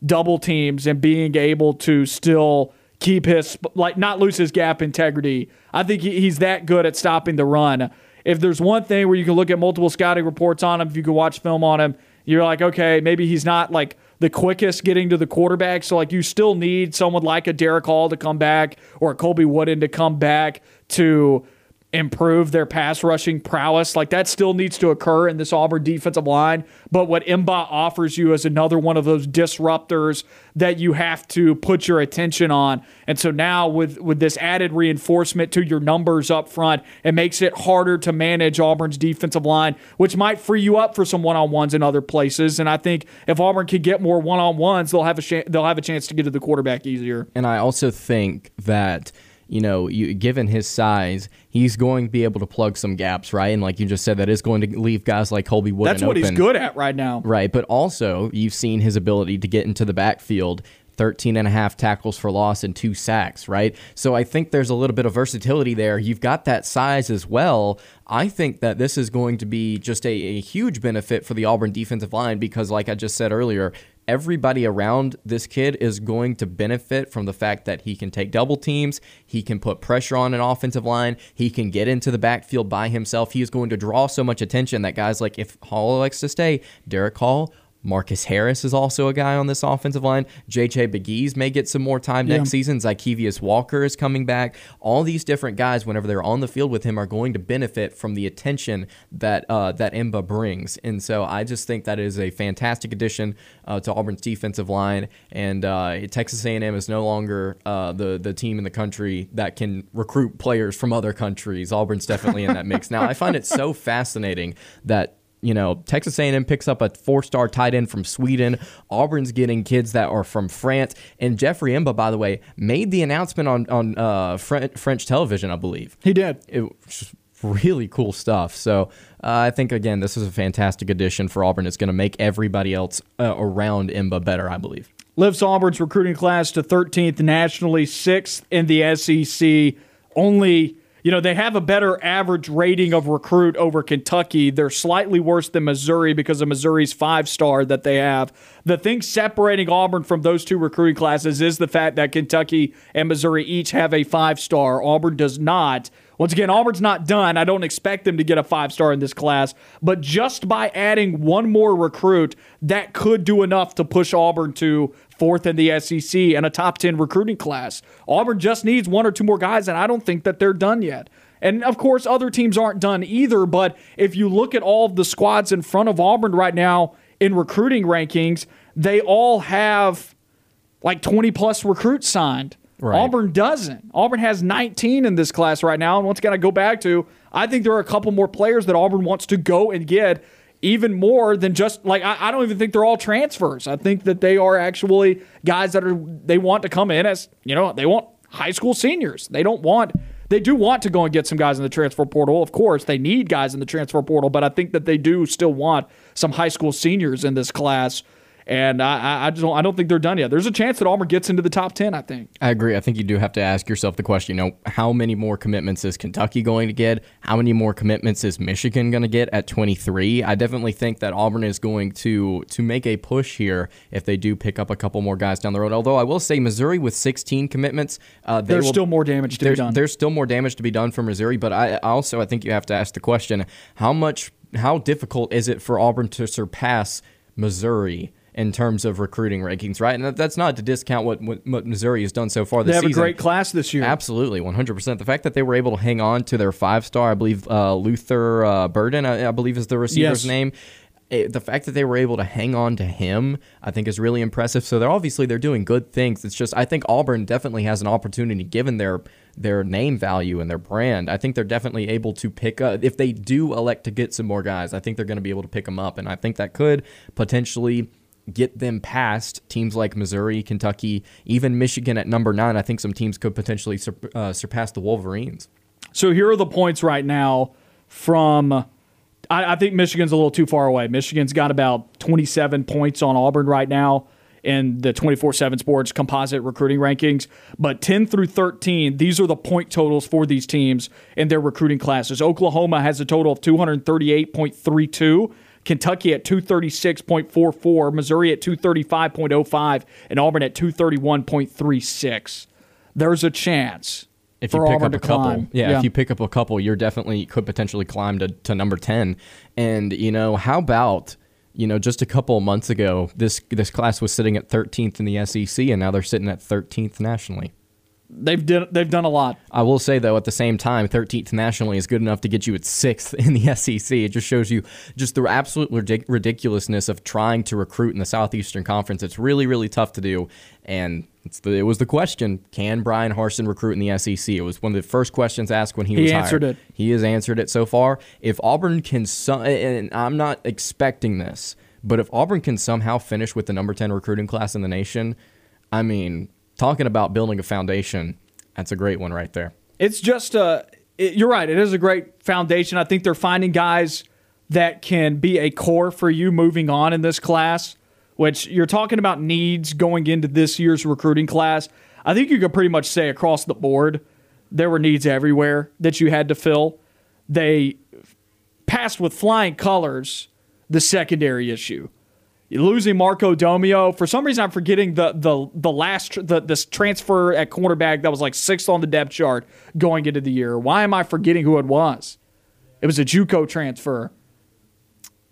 double teams and being able to still keep his like not lose his gap integrity. I think he's that good at stopping the run. If there's one thing where you can look at multiple scouting reports on him, if you can watch film on him, you're like, okay, maybe he's not like the quickest getting to the quarterback. So, like, you still need someone like a Derick Hall to come back or a Colby Wooden to come back to improve their pass rushing prowess. Like that still needs to occur in this Auburn defensive line. But what M'ba offers you is another one of those disruptors that you have to put your attention on. And so now with with this added reinforcement to your numbers up front, it makes it harder to manage Auburn's defensive line, which might free you up for some one-on-ones in other places. And I think if Auburn can get more one-on-ones, they'll have a sh- they'll have a chance to get to the quarterback easier. And I also think that you know, you, given his size, he's going to be able to plug some gaps, right? And like you just said, that is going to leave guys like Colby Wood. That's what open, he's good at right now, right? But also, you've seen his ability to get into the backfield 13 and a half tackles for loss and two sacks, right? So I think there's a little bit of versatility there. You've got that size as well. I think that this is going to be just a, a huge benefit for the Auburn defensive line because, like I just said earlier, everybody around this kid is going to benefit from the fact that he can take double teams, he can put pressure on an offensive line, he can get into the backfield by himself. He is going to draw so much attention that guys like if Hall likes to stay, Derick Hall Marcus Harris is also a guy on this offensive line. JJ Pegues may get some more time next yeah. season. Zykeivous Walker is coming back. All these different guys, whenever they're on the field with him, are going to benefit from the attention that uh, that M'ba brings. And so I just think that is a fantastic addition uh, to Auburn's defensive line. And uh, Texas A&M is no longer uh, the the team in the country that can recruit players from other countries. Auburn's definitely in that mix now. I find it so fascinating that you know, Texas A&M picks up a four-star tight end from Sweden. Auburn's getting kids that are from France, and Jeffrey M'ba, by the way, made the announcement on on uh, French television, I believe. He did. It was really cool stuff. So uh, I think again, this is a fantastic addition for Auburn. It's going to make everybody else uh, around M'ba better, I believe. lifts Auburn's recruiting class to 13th nationally, sixth in the SEC. Only, you know, they have a better average rating of recruit over Kentucky. They're slightly worse than Missouri because of Missouri's five star that they have. The thing separating Auburn from those two recruiting classes is the fact that Kentucky and Missouri each have a five star. Auburn does not. Once again, Auburn's not done. I don't expect them to get a five star in this class, but just by adding one more recruit, that could do enough to push Auburn to fourth in the SEC and a top 10 recruiting class. Auburn just needs one or two more guys, and I don't think that they're done yet. And of course, other teams aren't done either, but if you look at all of the squads in front of Auburn right now in recruiting rankings, they all have like 20 plus recruits signed. Right. Auburn doesn't. Auburn has 19 in this class right now. And once again, I go back to I think there are a couple more players that Auburn wants to go and get even more than just like I, I, don't even think they're all transfers. I think that they are actually guys that are they want to come in as you know they want high school seniors. They don't want they do want to go and get some guys in the transfer portal. Of course, they need guys in the transfer portal, but I think that they do still want some high school seniors in this class and I, I just don't, I don't think they're done yet. There's a chance that Auburn gets into the top ten. I think. I agree. I think you do have to ask yourself the question. You know, how many more commitments is Kentucky going to get? How many more commitments is Michigan going to get at 23? I definitely think that Auburn is going to to make a push here if they do pick up a couple more guys down the road. Although I will say Missouri with 16 commitments, uh, there's will, still more damage to be done. There's still more damage to be done for Missouri, but I also I think you have to ask the question: how much how difficult is it for Auburn to surpass Missouri? In terms of recruiting rankings, right? And that's not to discount what, what, Missouri has done so far this season. They have season. a great class this year. Absolutely, 100%. The fact that they were able to hang on to their five star, I believe uh, Luther uh, Burden, I, I, believe is the receiver's yes. name. It, the fact that they were able to hang on to him, I think, is really impressive. So they're obviously they're doing good things. It's just I think Auburn definitely has an opportunity, given their their name value and their brand. I think they're definitely able to pick up if they do elect to get some more guys. I think they're going to be able to pick them up, and I think that could potentially get them past teams like Missouri, Kentucky, even Michigan at number nine. I think some teams could potentially sur- uh, surpass the Wolverines. So here are the points right now from. I, I think Michigan's a little too far away. Michigan's got about 27 points on Auburn right now in the 24 7 sports composite recruiting rankings. But 10 through 13, these are the point totals for these teams in their recruiting classes. Oklahoma has a total of 238.32. Kentucky at 236.44, Missouri at 235.05, and Auburn at 231.36. There's a chance if you pick Auburn up a couple, yeah, yeah, if you pick up a couple, you're definitely could potentially climb to, to number ten. And you know, how about you know, just a couple of months ago, this this class was sitting at 13th in the SEC, and now they're sitting at 13th nationally. They've did, they've done a lot. I will say though, at the same time, 13th nationally is good enough to get you at sixth in the *laughs* SEC. It just shows you just the absolute ridic- ridiculousness of trying to recruit in the Southeastern Conference. It's really really tough to do, and the, it was the question: Can Bryan Harsin recruit in the SEC? It was one of the first questions asked when he, he was answered hired. it. He has answered it so far. If Auburn can, and I'm not expecting this, but if Auburn can somehow finish with the number 10 recruiting class in the nation, I mean talking about building a foundation, that's a great one right there. It's just a. Uh, it, you're right. It is a great foundation. I think they're finding guys that can be a core for you moving on in this class. Which you're talking about needs going into this year's recruiting class. I think you could pretty much say across the board there were needs everywhere that you had to fill. They passed with flying colors the secondary issue losing Marco Domio. For some reason, I'm forgetting the the the last the this transfer at cornerback that was like sixth on the depth chart going into the year. Why am I forgetting who it was? It was a JUCO transfer.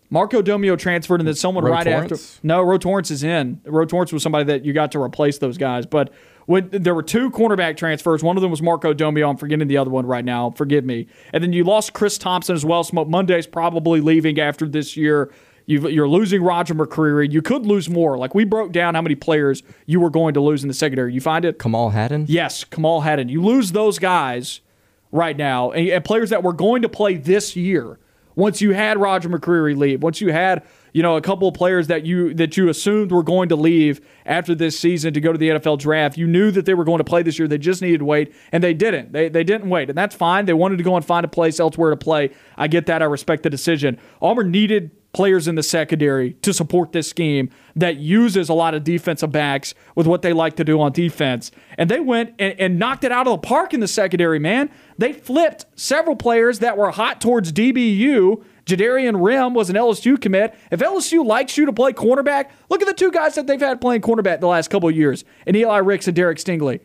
Marco Domio transferred, and then someone right Torrence? after. No, Ro Torrence is in. Ro Torrence was somebody that you got to replace those guys. But when there were two cornerback transfers, one of them was Marco Domio. I'm forgetting the other one right now. Forgive me. And then you lost Chris Thompson as well. Smoke Monday's probably leaving after this year you are losing Roger McCreary. You could lose more. Like we broke down how many players you were going to lose in the secondary. You find it? Kamal Hadden? Yes, Kamal Hadden. You lose those guys right now, and, and players that were going to play this year. Once you had Roger McCreary leave, once you had you know, a couple of players that you that you assumed were going to leave after this season to go to the NFL draft. You knew that they were going to play this year. They just needed to wait, and they didn't. They they didn't wait, and that's fine. They wanted to go and find a place elsewhere to play. I get that. I respect the decision. Auburn needed players in the secondary to support this scheme that uses a lot of defensive backs with what they like to do on defense. And they went and, and, knocked it out of the park in the secondary, man. They flipped several players that were hot towards DBU. Jadarian Rim was an LSU commit. If LSU likes you to play cornerback, look at the two guys that they've had playing cornerback the last couple of years, and Eli Ricks and Derek Stingley.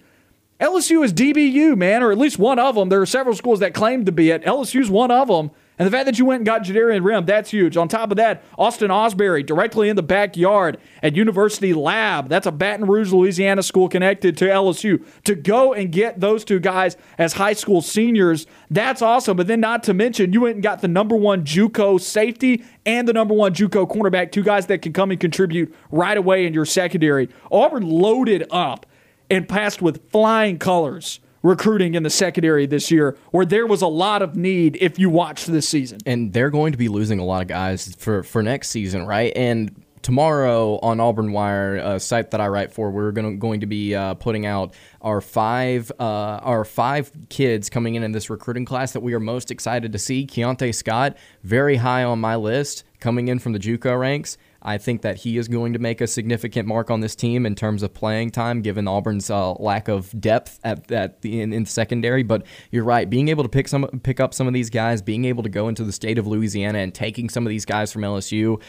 LSU is DBU, man, or at least one of them. There are several schools that claim to be it. LSU's one of them. And the fact that you went and got Jadarian Rim, that's huge. On top of that, Austin Osbury directly in the backyard at University Lab. That's a Baton Rouge, Louisiana school connected to LSU. To go and get those two guys as high school seniors, that's awesome. But then, not to mention, you went and got the number one JUCO safety and the number one JUCO cornerback, two guys that can come and contribute right away in your secondary. Auburn loaded up and passed with flying colors recruiting in the secondary this year, where there was a lot of need if you watched this season. And they're going to be losing a lot of guys for, for next season, right? And tomorrow on Auburn Wire, a site that I write for, we're going to, going to be uh, putting out our five uh, our five kids coming in in this recruiting class that we are most excited to see. Keionte Scott, very high on my list, coming in from the JUCO ranks. I think that he is going to make a significant mark on this team in terms of playing time, given Auburn's uh, lack of depth at, at the in, in secondary. But you're right, being able to pick some pick up some of these guys, being able to go into the state of Louisiana and taking some of these guys from LSU.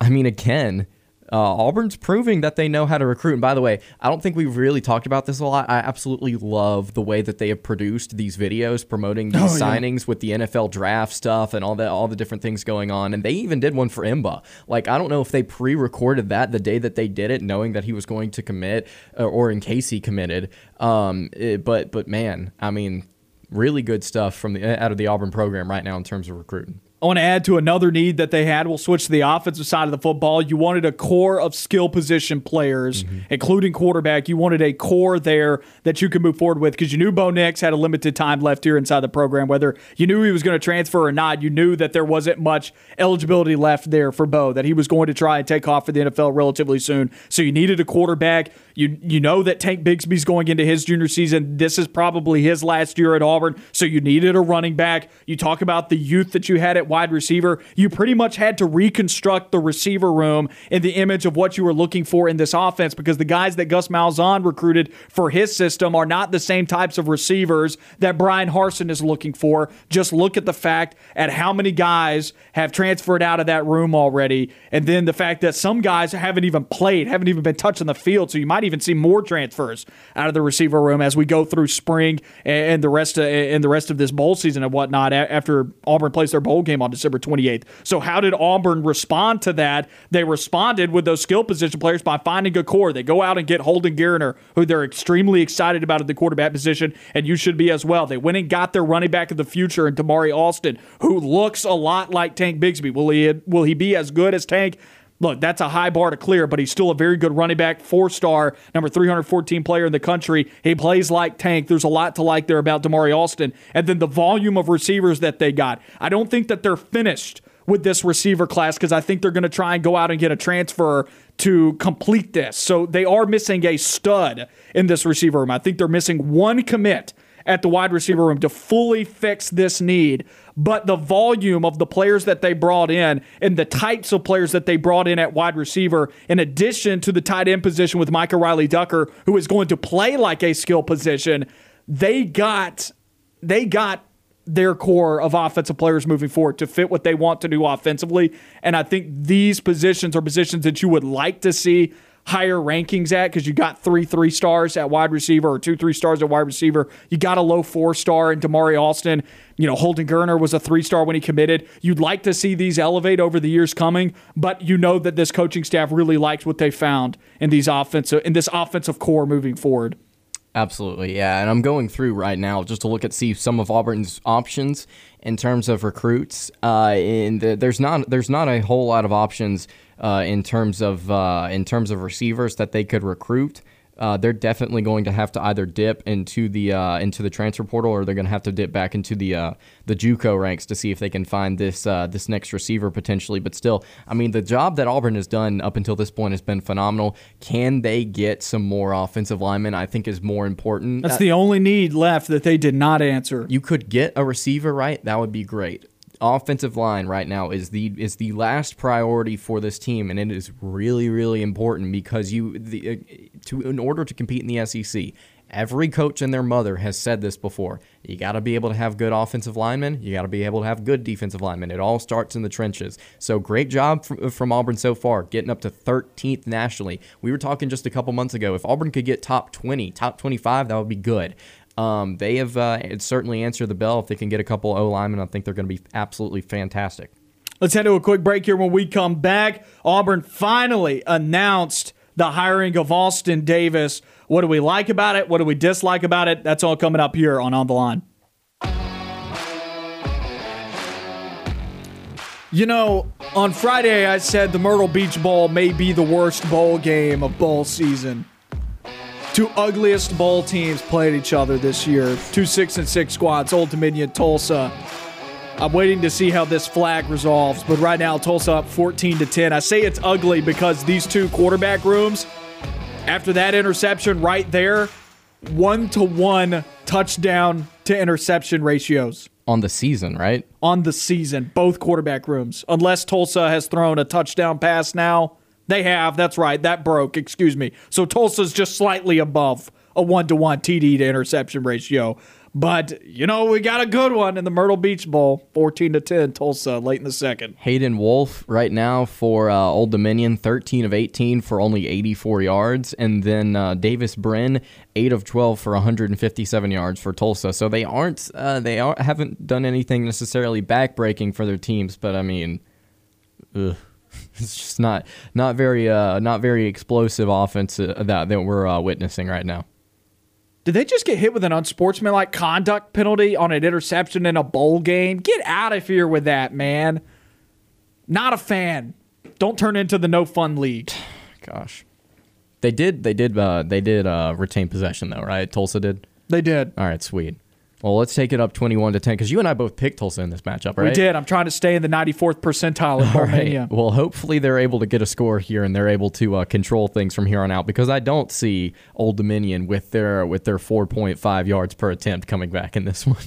I mean, again, uh, Auburn's proving that they know how to recruit. And by the way, I don't think we've really talked about this a lot. I absolutely love the way that they have produced these videos promoting these oh, signings yeah. with the NFL draft stuff and all that, all the different things going on. And they even did one for M'ba. Like I don't know if they pre-recorded that the day that they did it, knowing that he was going to commit, uh, or in case he committed. Um, it, eh, but but man, I mean, really good stuff from the out of the Auburn program right now in terms of recruiting. I want to add to another need that they had. We'll switch to the offensive side of the football. You wanted a core of skill position players, mm-hmm. including quarterback. You wanted a core there that you could move forward with because you knew Bo Nix had a limited time left here inside the program. Whether you knew he was going to transfer or not, you knew that there wasn't much eligibility left there for Bo, that he was going to try and take off for the NFL relatively soon. So you needed a quarterback. You you know that Tank Bigsby's going into his junior season. This is probably his last year at Auburn. So you needed a running back. You talk about the youth that you had at wide receiver, you pretty much had to reconstruct the receiver room in the image of what you were looking for in this offense because the guys that Gus Malzahn recruited for his system are not the same types of receivers that Bryan Harsin is looking for. Just look at the fact at how many guys have transferred out of that room already, and then the fact that some guys haven't even played, haven't even been touching the field. So you might even see more transfers out of the receiver room as we go through spring and the rest of, and the rest of this bowl season and whatnot after Auburn plays their bowl game on December 28th. So, how did Auburn respond to that? They responded with those skill position players by finding a core. They go out and get Holden Geriner, who they're extremely excited about at the quarterback position, and you should be as well. They went and got their running back of the future in Damari Alston, who looks a lot like Tank Bigsby. Will he will he be as good as Tank? Look, that's a high bar to clear, but he's still a very good running back, four star, number 314 player in the country. He plays like Tank. There's a lot to like there about Damari Alston. And then the volume of receivers that they got. I don't think that they're finished with this receiver class because I think they're going to try and go out and get a transfer to complete this. So they are missing a stud in this receiver room. I think they're missing one commit at the wide receiver room to fully fix this need. But the volume of the players that they brought in and the types of players that they brought in at wide receiver, in addition to the tight end position with Micah Riley Ducker, who is going to play like a skill position, they got they got their core of offensive players moving forward to fit what they want to do offensively. And I think these positions are positions that you would like to see higher rankings at because you got three three stars at wide receiver or two three stars at wide receiver. You got a low four star in Damari Alston. You know, Holden Geriner was a three star when he committed. You'd like to see these elevate over the years coming, but you know that this coaching staff really likes what they found in these offensive in this offensive core moving forward. Absolutely, yeah. And I'm going through right now just to look at see some of Auburn's options in terms of recruits. Uh, and there's not there's not a whole lot of options uh, in terms of uh, in terms of receivers that they could recruit. Uh, they're definitely going to have to either dip into the uh, into the transfer portal or they're going to have to dip back into the uh, the JUCO ranks to see if they can find this uh, this next receiver potentially. But still, I mean, the job that Auburn has done up until this point has been phenomenal. Can they get some more offensive linemen? I think is more important. That's the only need left that they did not answer. You could get a receiver right. That would be great offensive line right now is the is the last priority for this team, and it is really really important because you the uh, to in order to compete in the SEC. Every coach and their mother has said this before. You got to be able to have good offensive linemen. You got to be able to have good defensive linemen. It all starts in the trenches. So great job from, from Auburn so far, getting up to 13th nationally. We were talking just a couple months ago. If Auburn could get top 20, top 25, that would be good. Um, they have uh, certainly answered the bell. If they can get a couple O linemen, I think they're going to be absolutely fantastic. Let's head to a quick break here. When we come back, Auburn finally announced the hiring of Austin Davis. What do we like about it? What do we dislike about it? That's all coming up here on On the Line. You know, on Friday I said the Myrtle Beach Bowl may be the worst bowl game of bowl season two ugliest bowl teams played each other this year. Two six and six squads, Old Dominion, Tulsa. I'm waiting to see how this flag resolves, but right now Tulsa up 14 to 10. I say it's ugly because these two quarterback rooms, after that interception right there, one to one touchdown to interception ratios on the season, right? On the season, both quarterback rooms. Unless Tulsa has thrown a touchdown pass now, they have. That's right. That broke. Excuse me. So Tulsa's just slightly above a one to one TD to interception ratio. But you know we got a good one in the Myrtle Beach Bowl, fourteen to ten, Tulsa late in the second. Hayden Wolff right now for uh, Old Dominion, thirteen of eighteen for only eighty-four yards, and then uh, Davis Brin, eight of twelve for one hundred and fifty-seven yards for Tulsa. So they aren't uh, they are, haven't done anything necessarily backbreaking for their teams, but I mean, ugh. *laughs* it's just not not very uh, not very explosive offense uh, that that we're uh, witnessing right now. Did they just get hit with an unsportsmanlike conduct penalty on an interception in a bowl game? Get out of here with that, man. Not a fan. Don't turn into the no fun league. *sighs* Gosh, they did. They did. Uh, they did uh, retain possession though, right? Tulsa did. They did. All right, sweet. Well, let's take it up 21 to 10 because you and I both picked Tulsa in this matchup, right? We did. I'm trying to stay in the 94th percentile in Romania. Right. Well, hopefully they're able to get a score here and they're able to uh, control things from here on out because I don't see Old Dominion with their with their 4.5 yards per attempt coming back in this *laughs* one.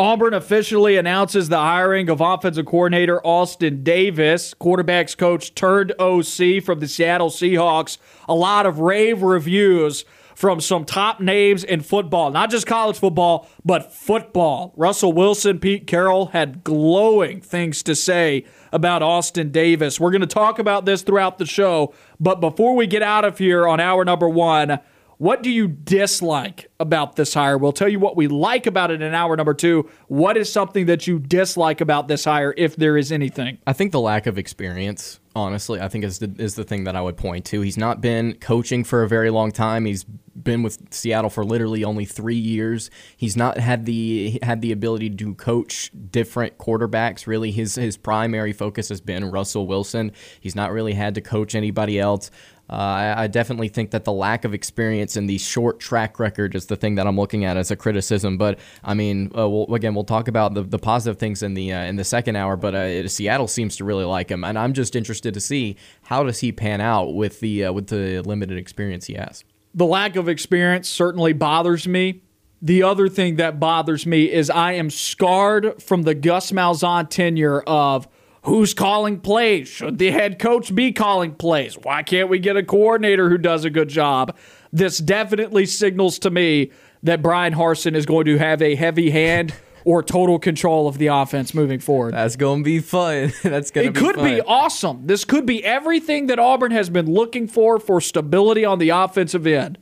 Auburn officially announces the hiring of offensive coordinator Austin Davis, quarterbacks coach turned OC from the Seattle Seahawks. A lot of rave reviews from some top names in football, not just college football, but football. Russell Wilson, Pete Carroll had glowing things to say about Austin Davis. We're going to talk about this throughout the show, but before we get out of here on hour number one, what do you dislike about this hire? We'll tell you what we like about it in hour number two. What is something that you dislike about this hire, if there is anything? I think the lack of experience, honestly, I think is the, is the thing that I would point to. He's not been coaching for a very long time. He's been with Seattle for literally only three years. He's not had the had the ability to coach different quarterbacks. Really, his his primary focus has been Russell Wilson. He's not really had to coach anybody else. Uh, I, I, definitely think that the lack of experience and the short track record is the thing that I'm looking at as a criticism. But I mean, uh, we'll, again, we'll talk about the, the positive things in the uh, in the second hour. But uh, Seattle seems to really like him, and I'm just interested to see how does he pan out with the uh, with the limited experience he has. The lack of experience certainly bothers me. The other thing that bothers me is I am scarred from the Gus Malzahn tenure of Who's calling plays? Should the head coach be calling plays? Why can't we get a coordinator who does a good job? This definitely signals to me that Bryan Harsin is going to have a heavy hand or total control of the offense moving forward. That's going to be fun. *laughs* That's going to be It could fun. be awesome. This could be everything that Auburn has been looking for for stability on the offensive end.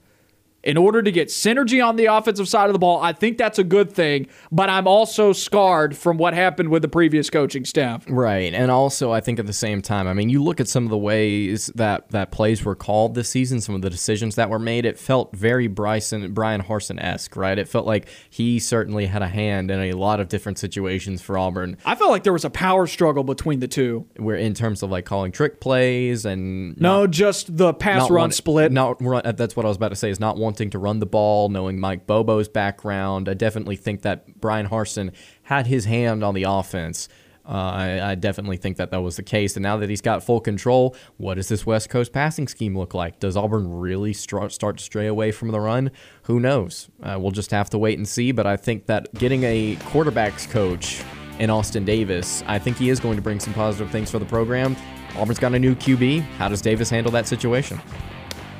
In order to get synergy on the offensive side of the ball, I think that's a good thing. But I'm also scarred from what happened with the previous coaching staff. Right. And also, I think at the same time, I mean, you look at some of the ways that, that plays were called this season, some of the decisions that were made, it felt very Bryson, Bryan Harsin esque, right? It felt like he certainly had a hand in a lot of different situations for Auburn. I felt like there was a power struggle between the two. Where in terms of like calling trick plays and no, not, just the pass run split. Not run, that's what I was about to say. Is not wanting to run the ball, knowing Mike Bobo's background. I definitely think that Bryan Harsin had his hand on the offense. Uh, I, I, definitely think that that was the case. And now that he's got full control, what does this West Coast passing scheme look like? Does Auburn really start to stray away from the run? Who knows? Uh, we'll just have to wait and see. But I think that getting a quarterbacks coach in Austin Davis, I think he is going to bring some positive things for the program. Auburn's got a new QB. How does Davis handle that situation?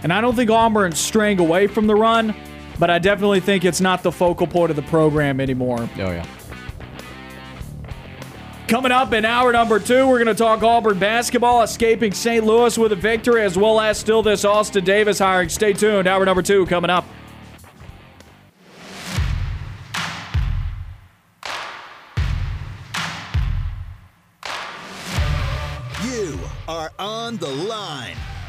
And I don't think Auburn's straying away from the run, but I definitely think it's not the focal point of the program anymore. Oh, yeah. Coming up in hour number two, we're going to talk Auburn basketball, escaping St. Louis with a victory, as well as still this Austin Davis hiring. Stay tuned. Hour number two coming up. You are on the line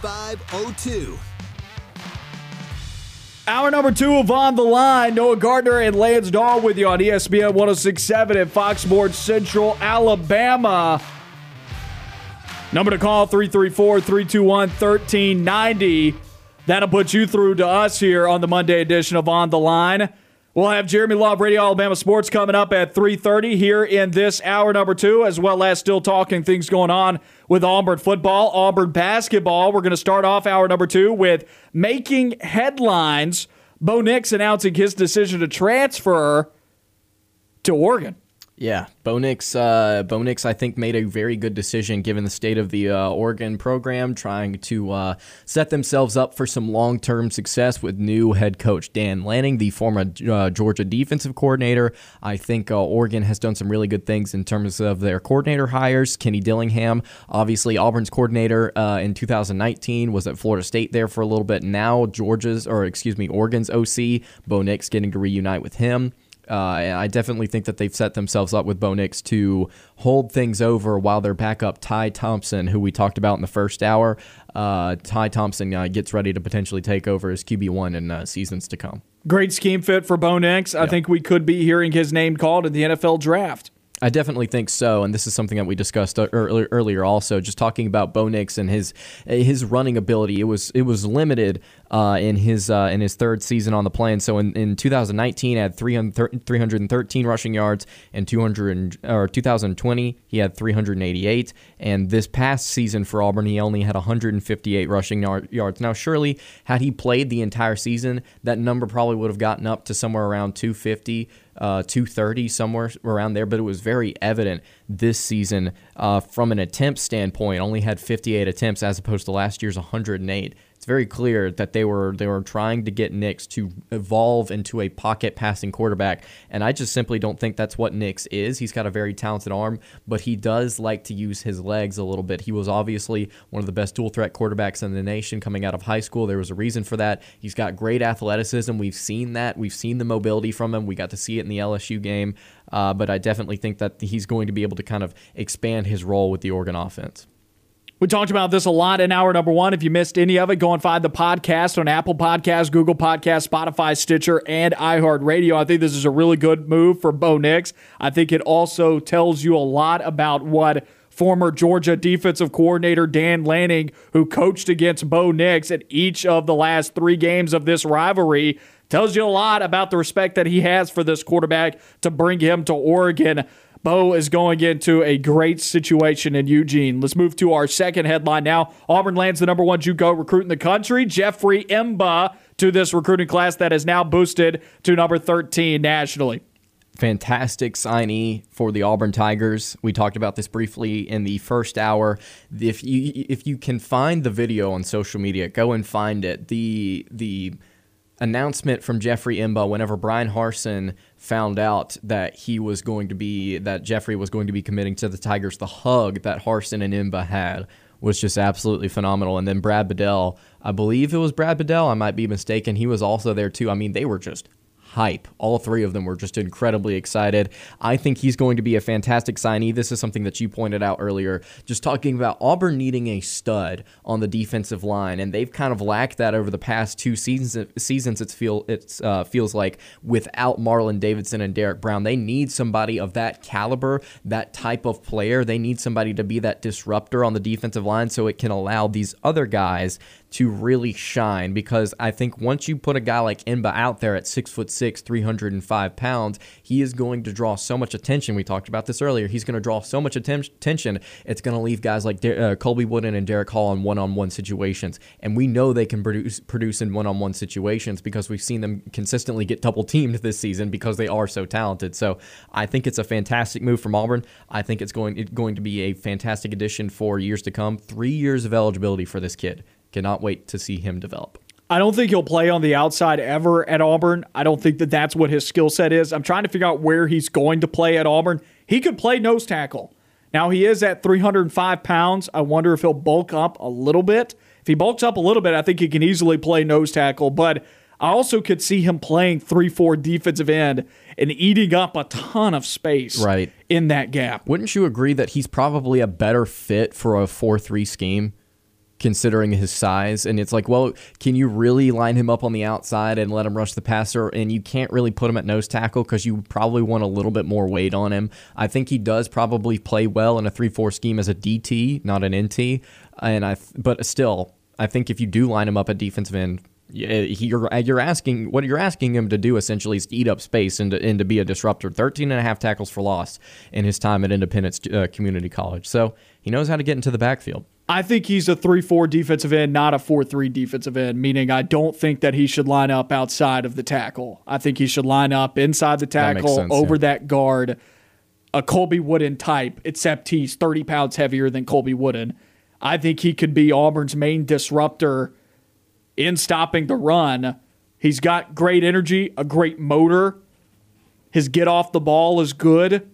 7502. Hour number two of On the Line. Noah Gardner and Lance Dawe with you on ESPN 1067 at Fox Sports Central, Alabama. Number to call 334 321 1390. That'll put you through to us here on the Monday edition of On the Line. We'll have Jeremy Love Radio Alabama Sports coming up at 3:30 here in this hour number 2 as well as still talking things going on with Auburn football, Auburn basketball. We're going to start off hour number 2 with making headlines. Bo Nix announcing his decision to transfer to Oregon. Yeah, Bo Nix, uh, Bo Nix, I think, made a very good decision given the state of the uh, Oregon program, trying to uh, set themselves up for some long term success with new head coach Dan Lanning, the former uh, Georgia defensive coordinator. I think uh, Oregon has done some really good things in terms of their coordinator hires. Kenny Dillingham, obviously Auburn's coordinator uh, in 2019, was at Florida State there for a little bit. Now Georgia's, or excuse me, Oregon's OC, Bo Nix getting to reunite with him. Uh, I definitely think that they've set themselves up with Bo Nix to hold things over while their backup Ty Thompson, who we talked about in the first hour, uh, Ty Thompson uh, gets ready to potentially take over as QB one in uh, seasons to come. Great scheme fit for Bo Nix. I think we could be hearing his name called in the NFL draft. I definitely think so, and this is something that we discussed earlier. Also, just talking about Bo Nix and his his running ability, it was it was limited uh, in his uh, in his third season on the plane. So in, in 2019, had 300, 313 rushing yards, and 200 or 2020 he had 388, and this past season for Auburn he only had 158 rushing yards. Now, surely had he played the entire season, that number probably would have gotten up to somewhere around 250 uh, 230 somewhere around there, but it was very evident this season uh, from an attempt standpoint. Only had 58 attempts as opposed to last year's 108 it's very clear that they were they were trying to get Nix to evolve into a pocket passing quarterback, and I just simply don't think that's what Nix is. He's got a very talented arm, but he does like to use his legs a little bit. He was obviously one of the best dual threat quarterbacks in the nation coming out of high school. There was a reason for that. He's got great athleticism. We've seen that. We've seen the mobility from him. We got to see it in the LSU game. Uh, but I definitely think that he's going to be able to kind of expand his role with the Oregon offense. We talked about this a lot in hour number one. If you missed any of it, go and find the podcast on Apple Podcasts, Google Podcasts, Spotify, Stitcher, and iHeartRadio. I think this is a really good move for Bo Nix. I think it also tells you a lot about what former Georgia defensive coordinator Dan Lanning, who coached against Bo Nix at each of the last three games of this rivalry, tells you a lot about the respect that he has for this quarterback to bring him to Oregon. Bo is going into a great situation in Eugene. Let's move to our second headline now. Auburn lands the number one JUCO recruit in the country, Jeffrey M'ba, to this recruiting class that is now boosted to number 13 nationally fantastic signee for the Auburn Tigers. We talked about this briefly in the first hour. If you if you can find the video on social media, go and find it. The the announcement from Jeffrey M'ba whenever Bryan Harsin found out that he was going to be that Jeffrey was going to be committing to the Tigers, the hug that Harsin and M'ba had was just absolutely phenomenal. And then Brad Bedell, I believe it was Brad Bedell, I might be mistaken. He was also there too. I mean, they were just hype. All three of them were just incredibly excited. I think he's going to be a fantastic signee. This is something that you pointed out earlier, just talking about Auburn needing a stud on the defensive line, and they've kind of lacked that over the past two seasons. Seasons it's feel it uh, feels like without Marlon Davidson and Derrick Brown, they need somebody of that caliber, that type of player. They need somebody to be that disruptor on the defensive line, so it can allow these other guys to really shine because I think once you put a guy like M'ba out there at six foot six, 305 pounds, he is going to draw so much attention. We talked about this earlier. He's going to draw so much attention. It's going to leave guys like De- uh, Colby Wooden and Derick Hall in one-on-one situations, and we know they can produce produce in one-on-one situations because we've seen them consistently get double teamed this season because they are so talented. So I think it's a fantastic move from Auburn. I think it's going it's going to be a fantastic addition for years to come. Three years of eligibility for this kid. Cannot wait to see him develop. I don't think he'll play on the outside ever at Auburn. I don't think that that's what his skill set is. I'm trying to figure out where he's going to play at Auburn. He could play nose tackle. Now, he is at 305 pounds. I wonder if he'll bulk up a little bit. If he bulks up a little bit, I think he can easily play nose tackle. But I also could see him playing 3 4 defensive end and eating up a ton of space right. in that gap. Wouldn't you agree that he's probably a better fit for a 4 3 scheme? Considering his size. And it's like, well, can you really line him up on the outside and let him rush the passer? And you can't really put him at nose tackle because you probably want a little bit more weight on him. I think he does probably play well in a 3 4 scheme as a DT, not an NT. And I, but still, I think if you do line him up at defensive end, you're you're asking what you're asking him to do essentially is eat up space and to, and to be a disruptor. 13 and a half tackles for loss in his time at Independence uh, Community College. So he knows how to get into the backfield. I think he's a 3 4 defensive end, not a 4 3 defensive end, meaning I don't think that he should line up outside of the tackle. I think he should line up inside the tackle, that sense, over yeah. that guard, a Colby Wooden type, except he's 30 pounds heavier than Colby Wooden. I think he could be Auburn's main disruptor in stopping the run. He's got great energy, a great motor. His get off the ball is good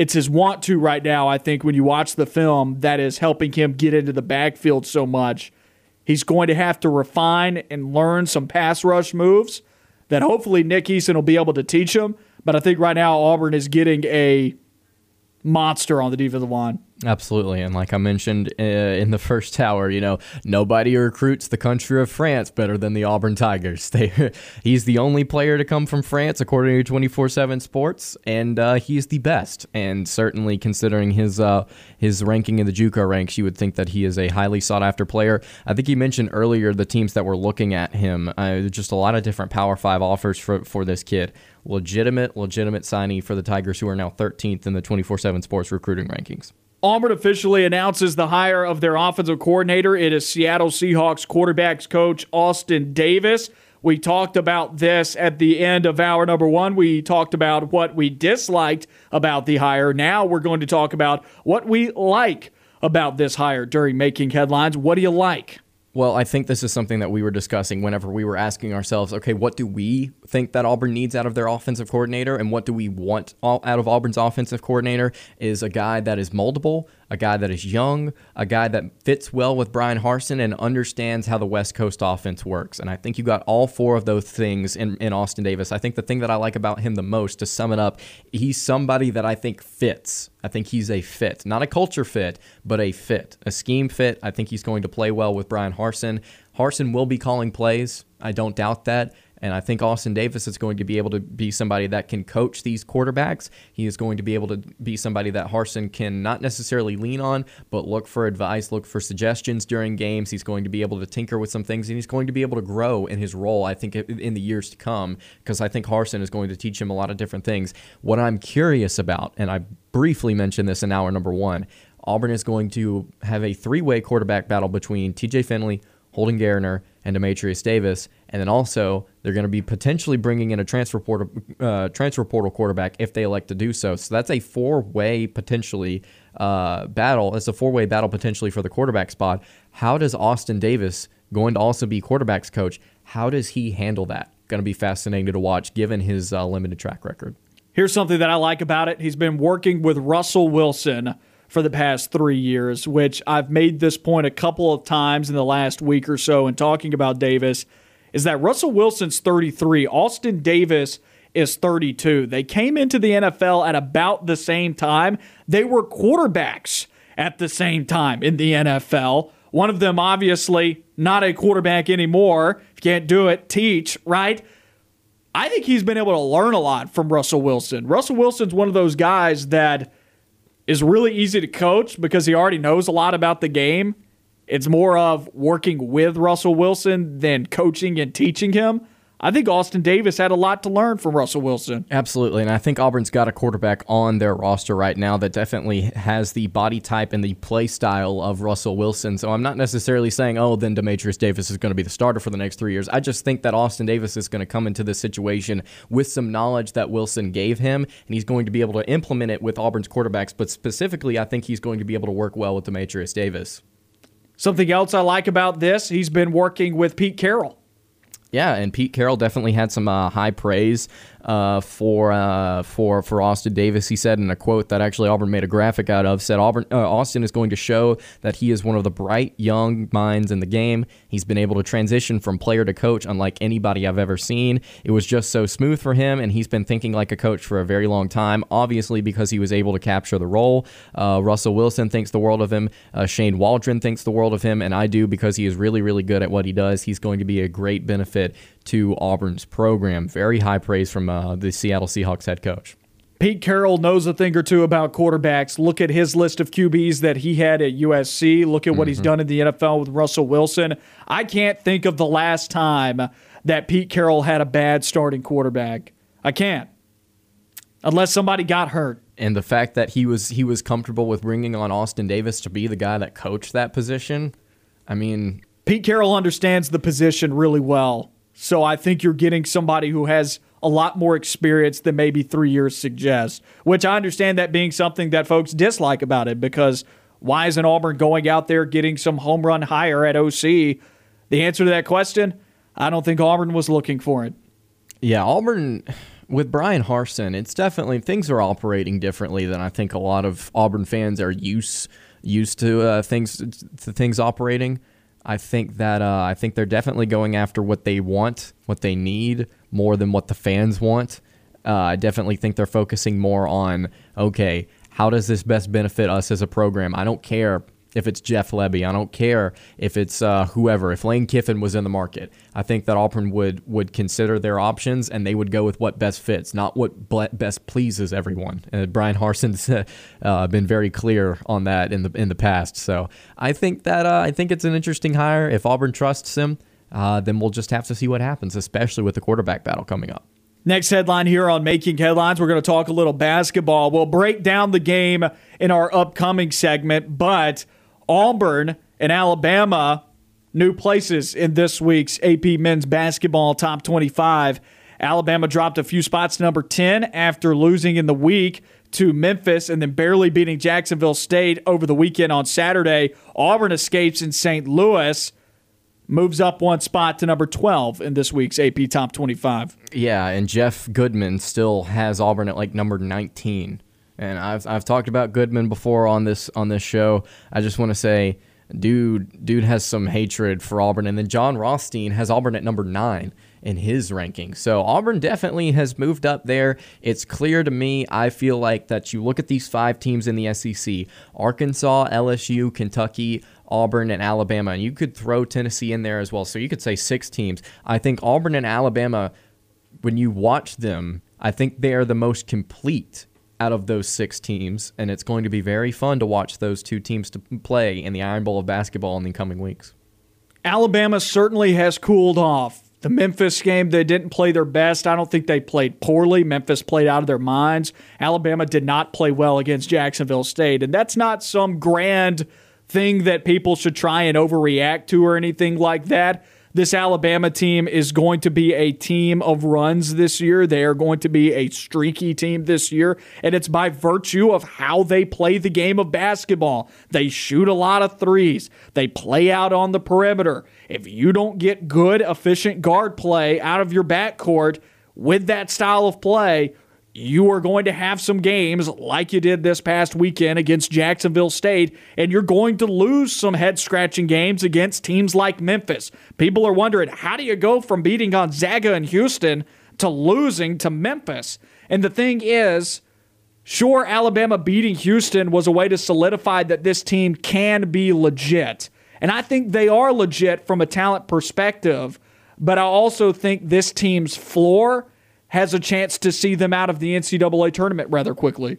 it's his want to right now, I think, when you watch the film, that is helping him get into the backfield so much. He's going to have to refine and learn some pass rush moves that hopefully Nick Eason will be able to teach him. But I think right now Auburn is getting a monster on the defensive line. Absolutely. And like I mentioned uh, in the first tower, you know, nobody recruits the country of France better than the Auburn Tigers. *laughs* They, he's the only player to come from France, according to 24 7 Sports, and uh, he's the best. And certainly considering his uh, his ranking in the JUCO ranks, you would think that he is a highly sought after player. I think you mentioned earlier the teams that were looking at him. Uh, just a lot of different Power Five offers for, for this kid. Legitimate, legitimate signee for the Tigers, who are now 13th in the 24 7 Sports recruiting rankings. Auburn officially announces the hire of their offensive coordinator. It is Seattle Seahawks quarterbacks coach Austin Davis. We talked about this at the end of hour number one. We talked about what we disliked about the hire. Now we're going to talk about what we like about this hire during making headlines. What do you like? Well, I think this is something that we were discussing whenever we were asking ourselves, okay, what do we think that Auburn needs out of their offensive coordinator and what do we want out of Auburn's offensive coordinator is a guy that is moldable, a guy that is young, a guy that fits well with Bryan Harsin and understands how the West Coast offense works. And I think you got all four of those things in, in Austin Davis. I think the thing that I like about him the most, to sum it up, he's somebody that I think fits. I think he's a fit, not a culture fit, but a fit, a scheme fit. I think he's going to play well with Bryan Harsin. Harsin will be calling plays. I don't doubt that. And I think Austin Davis is going to be able to be somebody that can coach these quarterbacks. He is going to be able to be somebody that Harsin can not necessarily lean on, but look for advice, look for suggestions during games. He's going to be able to tinker with some things, and he's going to be able to grow in his role, I think, in the years to come, because I think Harsin is going to teach him a lot of different things. What I'm curious about, and I briefly mentioned this in hour number one, Auburn is going to have a three way quarterback battle between TJ Finley, Holden Geriner, and Dematrius Davis, and then also they're going to be potentially bringing in a transfer portal uh, transfer portal quarterback if they elect to do so. So that's a four way potentially uh, battle. It's a four way battle potentially for the quarterback spot. How does Austin Davis going to also be quarterbacks coach? How does he handle that? Going to be fascinating to watch given his uh, limited track record. Here's something that I like about it. He's been working with Russell Wilson for the past three years, which I've made this point a couple of times in the last week or so in talking about Davis, is that Russell Wilson's 33, Austin Davis is 32. They came into the NFL at about the same time. They were quarterbacks at the same time in the NFL. One of them, obviously, not a quarterback anymore. If you can't do it, teach, right? I think he's been able to learn a lot from Russell Wilson. Russell Wilson's one of those guys that is really easy to coach because he already knows a lot about the game. It's more of working with Russell Wilson than coaching and teaching him. I think Austin Davis had a lot to learn from Russell Wilson. Absolutely. And I think Auburn's got a quarterback on their roster right now that definitely has the body type and the play style of Russell Wilson. So I'm not necessarily saying, oh, then Dematrius Davis is going to be the starter for the next three years. I just think that Austin Davis is going to come into this situation with some knowledge that Wilson gave him, and he's going to be able to implement it with Auburn's quarterbacks. But specifically, I think he's going to be able to work well with Dematrius Davis. Something else I like about this, he's been working with Pete Carroll. Yeah, and Pete Carroll definitely had some uh, high praise uh, for uh, for for Austin Davis. He said in a quote that actually Auburn made a graphic out of said Auburn uh, Austin is going to show that he is one of the bright young minds in the game. He's been able to transition from player to coach unlike anybody I've ever seen. It was just so smooth for him, and he's been thinking like a coach for a very long time. Obviously, because he was able to capture the role. Uh, Russell Wilson thinks the world of him. Uh, Shane Waldron thinks the world of him, and I do because he is really really good at what he does. He's going to be a great benefit to Auburn's program. Very high praise from uh, the Seattle Seahawks head coach. Pete Carroll knows a thing or two about quarterbacks. Look at his list of QBs that he had at USC. Look at what mm-hmm. he's done in the NFL with Russell Wilson. I can't think of the last time that Pete Carroll had a bad starting quarterback. I can't. Unless somebody got hurt. And the fact that he was he was comfortable with bringing on Austin Davis to be the guy that coached that position. I mean, Pete Carroll understands the position really well. So I think you're getting somebody who has a lot more experience than maybe three years suggests, which I understand that being something that folks dislike about it because why isn't Auburn going out there getting some home run hire at OC? The answer to that question, I don't think Auburn was looking for it. Yeah, Auburn with Bryan Harsin, it's definitely things are operating differently than I think a lot of Auburn fans are used used to uh, things to things operating. I think that uh, I think they're definitely going after what they want, what they need, more than what the fans want. Uh, I definitely think they're focusing more on okay, how does this best benefit us as a program? I don't care if it's Jeff Lebby. I don't care if it's uh, whoever. If Lane Kiffin was in the market, I think that Auburn would would consider their options and they would go with what best fits, not what best pleases everyone. And Bryan Harsin's *laughs* uh, been very clear on that in the in the past. So I think that uh, I think it's an interesting hire. If Auburn trusts him, uh, then we'll just have to see what happens, especially with the quarterback battle coming up. Next headline here on Making Headlines, we're going to talk a little basketball. We'll break down the game in our upcoming segment, but Auburn and Alabama, new places in this week's AP men's basketball top 25. Alabama dropped a few spots to number 10 after losing in the week to Memphis and then barely beating Jacksonville State over the weekend on Saturday. Auburn escapes in St. Louis, moves up one spot to number 12 in this week's AP Top 25. Yeah, and Jeff Goodman still has Auburn at like number 19 and I've I've talked about Goodman before on this on this show. I just want to say, dude, dude has some hatred for Auburn, and then Jon Rothstein has Auburn at number nine in his ranking. So Auburn definitely has moved up there. It's clear to me. I feel like that you look at these five teams in the SEC: Arkansas, LSU, Kentucky. Auburn and Alabama, and you could throw Tennessee in there as well. So you could say six teams. I think Auburn and Alabama, when you watch them, I think they are the most complete out of those six teams, and it's going to be very fun to watch those two teams to play in the Iron Bowl of basketball in the coming weeks. Alabama certainly has cooled off. The Memphis game, they didn't play their best. I don't think they played poorly. Memphis played out of their minds. Alabama did not play well against Jacksonville State, and that's not some grand thing that people should try and overreact to or anything like that. This Alabama team is going to be a team of runs this year. They are going to be a streaky team this year. And it's by virtue of how they play the game of basketball. They shoot a lot of threes, they play out on the perimeter. If you don't get good, efficient guard play out of your backcourt with that style of play, you are going to have some games like you did this past weekend against Jacksonville State, and you're going to lose some head scratching games against teams like Memphis. People are wondering how do you go from beating Gonzaga and Houston to losing to Memphis? And the thing is, sure, Alabama beating Houston was a way to solidify that this team can be legit. And I think they are legit from a talent perspective, but I also think this team's floor has a chance to see them out of the NCAA tournament rather quickly.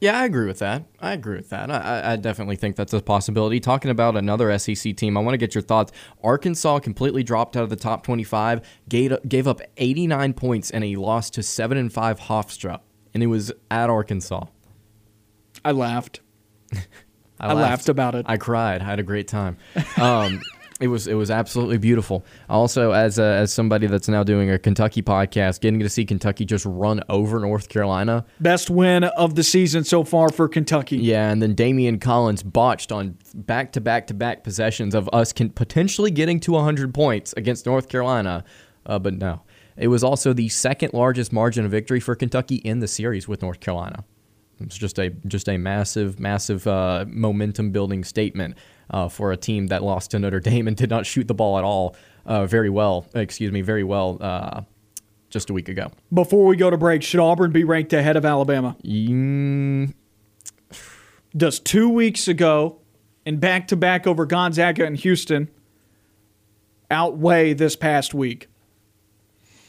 Yeah, I agree with that. I agree with that. I, I, definitely think that's a possibility. Talking about another SEC team, I want to get your thoughts. Arkansas completely dropped out of the top 25, gave, gave up 89 points, and a loss to 7 and 5 Hofstra. And it was at Arkansas. I laughed. *laughs* I, I laughed. laughed. about it. I cried. I had a great time. Um, It was it was absolutely beautiful. Also, as a, as somebody that's now doing a Kentucky podcast, getting to see Kentucky just run over North Carolina, best win of the season so far for Kentucky. Yeah, and then Daimion Collins botched on back to back to back possessions of us can potentially getting to 100 points against North Carolina, uh, but no. It was also the second largest margin of victory for Kentucky in the series with North Carolina. It's just a just a massive, massive uh, momentum building statement uh, for a team that lost to Notre Dame and did not shoot the ball at all uh, very well. Excuse me, very well uh, just a week ago. Before we go to break, should Auburn be ranked ahead of Alabama? Mm. Does two weeks ago and back to back over Gonzaga and Houston outweigh this past week?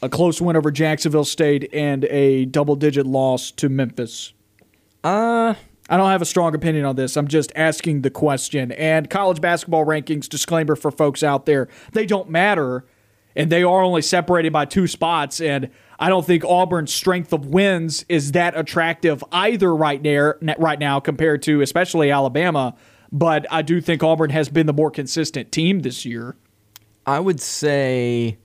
A close win over Jacksonville State and a double digit loss to Memphis. Uh, I don't have a strong opinion on this. I'm just asking the question. And college basketball rankings, disclaimer for folks out there, they don't matter. And they are only separated by two spots. And I don't think Auburn's strength of wins is that attractive either right there right now compared to especially Alabama. But I do think Auburn has been the more consistent team this year. I would say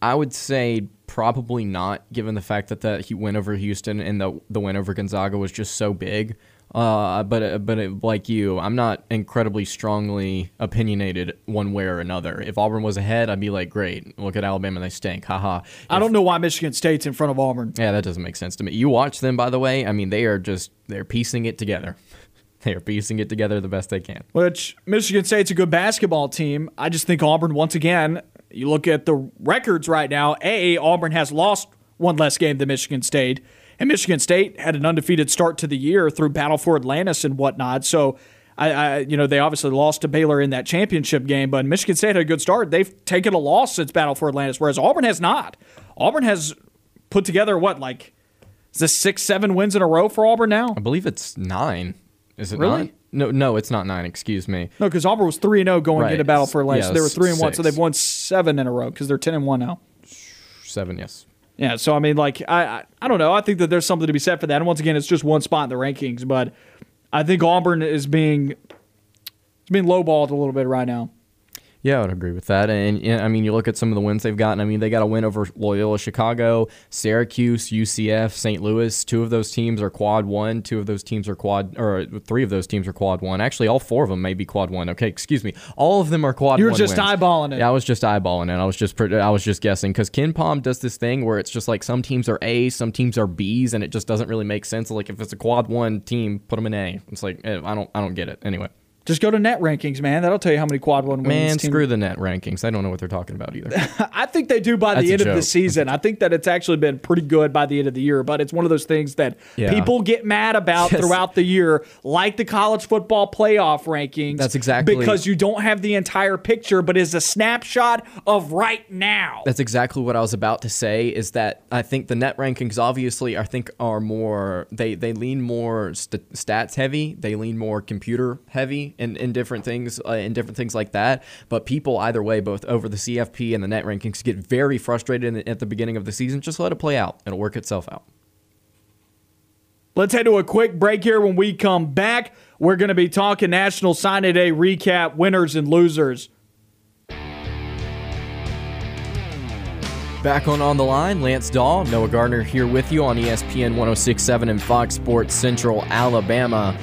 I would say probably not, given the fact that the win over Houston and the the win over Gonzaga was just so big. Uh, but but it, like you, I'm not incredibly strongly opinionated one way or another. If Auburn was ahead, I'd be like, great, look at Alabama, they stink, haha. If, I don't know why Michigan State's in front of Auburn. Yeah, that doesn't make sense to me. You watch them, by the way. I mean, they are just they're piecing it together. *laughs* they are piecing it together the best they can. Which Michigan State's a good basketball team. I just think Auburn once again. You look at the records right now. A Auburn has lost one less game than Michigan State. And Michigan State had an undefeated start to the year through Battle for Atlantis and whatnot. So, I, I, you know, they obviously lost to Baylor in that championship game, but Michigan State had a good start. They've taken a loss since Battle for Atlantis, whereas Auburn has not. Auburn has put together what, like, is this six, seven wins in a row for Auburn now? I believe it's nine. Is it really? Nine? No, no, it's not nine. Excuse me. No, because Auburn was three and zero going right. into Battle for Atlantis. Yeah, so they were three and one, so they've won seven in a row because they're ten and one now. Seven, yes. Yeah, so I mean, like, I, I, I don't know. I think that there's something to be said for that. And once again, it's just one spot in the rankings, but I think Auburn is being it's being lowballed a little bit right now. Yeah, I would agree with that. And, and, I mean, you look at some of the wins they've gotten. I mean, they got a win over Loyola Chicago, Syracuse, UCF, St. Louis. Two of those teams are quad one. Two of those teams are quad, or three of those teams are quad one. Actually, all four of them may be quad one. Okay, excuse me. All of them are quad. One. You were just wins. eyeballing it. Yeah, I was just eyeballing it. I was just, I was just guessing because KenPom does this thing where it's just like some teams are A's, some teams are Bs, and it just doesn't really make sense. Like if it's a quad one team, put them in A. It's like eh, I don't, I don't get it. Anyway. Just go to net rankings, man. That'll tell you how many quad one wins. Man, screw the net rankings. I don't know what they're talking about either. *laughs* I think they do by the end of the season. I think that it's actually been pretty good by the end of the year, but it's one of those things that yeah. people get mad about *laughs* yes. throughout the year, like the college football playoff rankings. That's exactly because you don't have the entire picture, but is a snapshot of right now. That's exactly what I was about to say. Is that I think the net rankings obviously I think are more they they lean more st- stats heavy. They lean more computer heavy in, in different things uh, in different things like that. But people either way, both over the CFP and the net rankings, get very frustrated the, at the beginning of the season. Just let it play out; it'll work itself out. Let's head to a quick break here. When we come back, we're going to be talking National Signing Day recap, winners and losers. Back on On the Line, Lance Dawe, Noah Gardner here with you on ESPN 1067 and Fox Sports Central Alabama.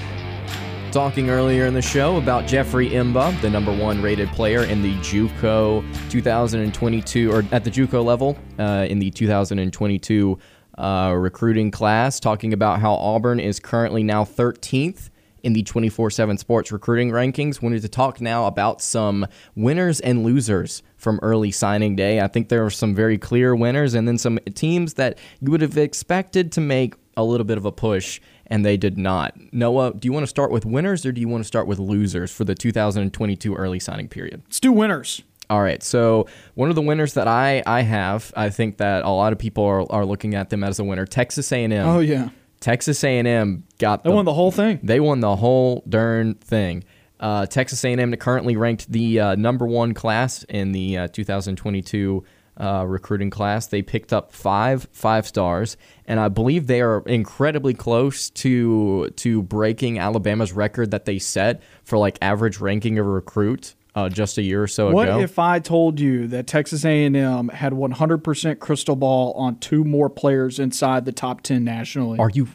Talking earlier in the show about Jeffrey M'ba, the number one rated player in the JUCO 2022, or at the JUCO level uh, in the 2022 uh, recruiting class. Talking about how Auburn is currently now 13th in the 24 7 sports recruiting rankings. Wanted to talk now about some winners and losers from early signing day. I think there are some very clear winners and then some teams that you would have expected to make a little bit of a push and they did not. Noah, do you want to start with winners or do you want to start with losers for the 2022 early signing period? Let's do winners. All right. So one of the winners that I, I have, I think that a lot of people are, are looking at them as a winner. Texas A&M. Oh yeah. Texas A&M got They the, won the whole thing. they won the whole darn thing. Uh, Texas A&M currently ranked the uh, number one class in the uh, 2022 uh, recruiting class. They picked up five five stars, and I believe they are incredibly close to to breaking Alabama's record that they set for like average ranking of a recruit uh, just a year or so What ago. if I told you that Texas A&M had 100% crystal ball on two more players inside the top 10 nationally? are you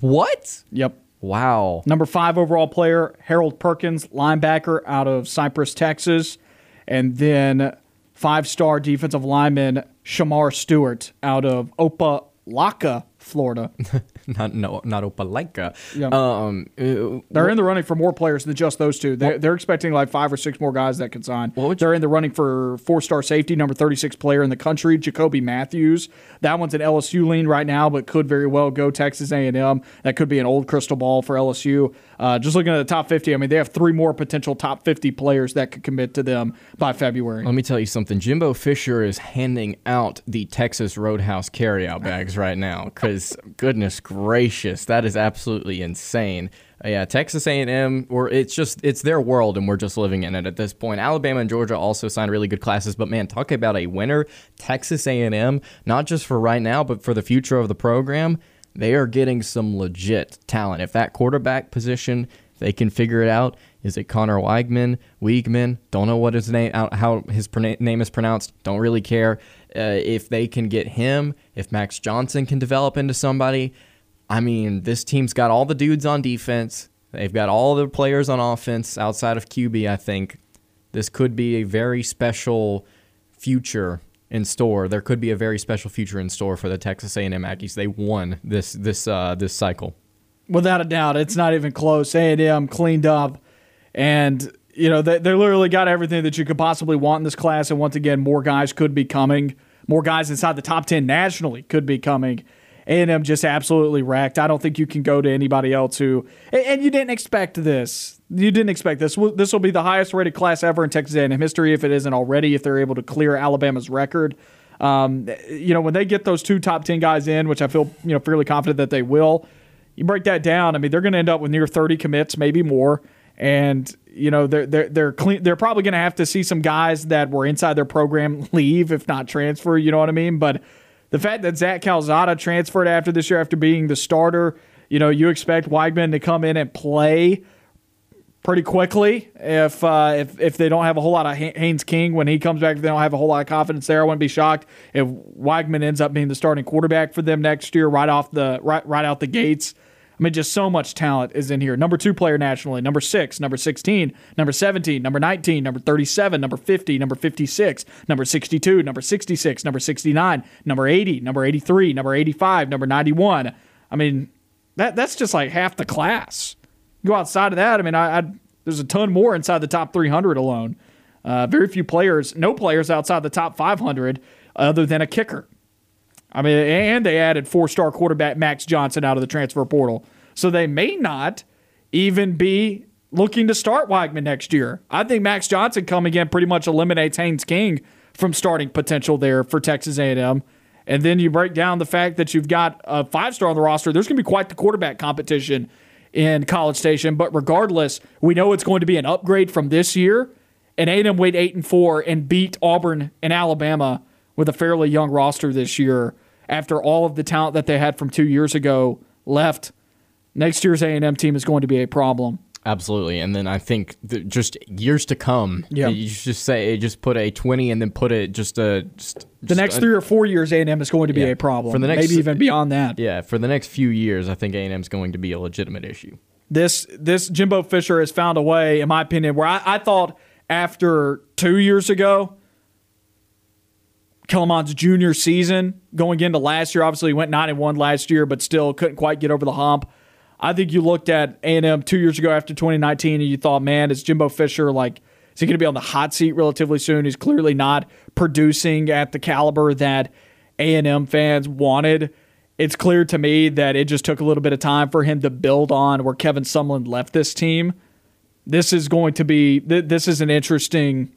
what? yep. Wow. Number five overall player, Harold Perkins, linebacker out of Cypress, Texas. And then five star defensive lineman, Shemar Stewart out of Opelika, Florida. *laughs* *laughs* Not no not Opelika. Yeah. Um uh, They're in the running for more players than just those two. They're, they're expecting like five or six more guys that could sign. What they're in the running for four star safety, number 36 player in the country, Jacoby Matthews. That one's an LSU lean right now, but could very well go Texas A&M. That could be an old crystal ball for LSU. Uh, just looking at the top 50, I mean, they have three more potential top 50 players that could commit to them by February. Let me tell you something. Jimbo Fisher is handing out the Texas Roadhouse carryout bags *laughs* right now because goodness gracious, that is absolutely insane. Uh, yeah, Texas A&M, or it's just it's their world and we're just living in it at this point. Alabama and Georgia also signed really good classes, but man, talk about a winner. Texas A&M, not just for right now, but for the future of the program. They are getting some legit talent. If that quarterback position they can figure it out. Is it Conner Weigman? Weigman? Don't know what his name, how his name is pronounced. Don't really care. Uh, if they can get him, if Max Johnson can develop into somebody, I mean, this team's got all the dudes on defense. They've got all the players on offense outside of QB. I think this could be a very special future in store. There could be a very special future in store for the Texas A&M Aggies. They won this this uh, this cycle. Without a doubt, it's not even close. A&M cleaned up, and you know they they literally got everything that you could possibly want in this class. And once again, more guys could be coming. More guys inside the top ten nationally could be coming. A&M just absolutely wrecked. I don't think you can go to anybody else who. And, you didn't expect this. You didn't expect this. This will be the highest rated class ever in Texas A&M history if it isn't already. If they're able to clear Alabama's record. Um, you know, when they get those two top 10 guys in, which I feel, you know, fairly confident that they will, you break that down. I mean, they're going to end up with near 30 commits, maybe more. And, you know, they're, they're, they're clean. They're probably going to have to see some guys that were inside their program *laughs* leave, if not transfer. You know what I mean? But the fact that Zach Calzada transferred after this year, after being the starter, you know, you expect Weigman to come in and play pretty quickly if uh, if if they don't have a whole lot of Haynes King when he comes back. If they don't have a whole lot of confidence there, I wouldn't be shocked if Weigman ends up being the starting quarterback for them next year, right off the right right out the gates. I mean, just so much talent is in here. Number two player nationally, number six, number 16, number 17, number 19, number 37, number 50, number 56, number 62, number 66, number 69, number 80, number 83, number 85, number 91. I mean, that that's just like half the class. Go outside of that, I mean, I, I there's a ton more inside the top 300 alone. Uh, very few players, no players outside the top 500 other than a kicker. I mean, and they added four star quarterback Max Johnson out of the transfer portal. So they may not even be looking to start Weigman next year. I think Max Johnson coming in pretty much eliminates Haynes King from starting potential there for Texas A&M. And then you break down the fact that you've got a five star on the roster. There's going to be quite the quarterback competition in College Station. But regardless, we know it's going to be an upgrade from this year. And A&M went eight and four and beat Auburn and Alabama with a fairly young roster this year after all of the talent that they had from two years ago left. Next year's A&M team is going to be a problem. Absolutely, and then I think just years to come, Yeah. you just say just put a twenty, and then put it just a just, The just next a- three or four years, A and M is going to be Yeah. a problem. For the next- maybe even beyond that. yeah for the next few years, I think A and M is going to be a legitimate issue. this this Jimbo Fisher has found a way, in my opinion, where I, I thought after two years ago, Kellen Mond's junior season going into last year, obviously he went nine and one last year, but still couldn't quite get over the hump. I think you looked at A and M two years ago after 2019, and you thought, man, is Jimbo Fisher like? Is he going to be on the hot seat relatively soon? He's clearly not producing at the caliber that A and M fans wanted. It's clear to me that it just took a little bit of time for him to build on where Kevin Sumlin left this team. This is going to be th- this is an interesting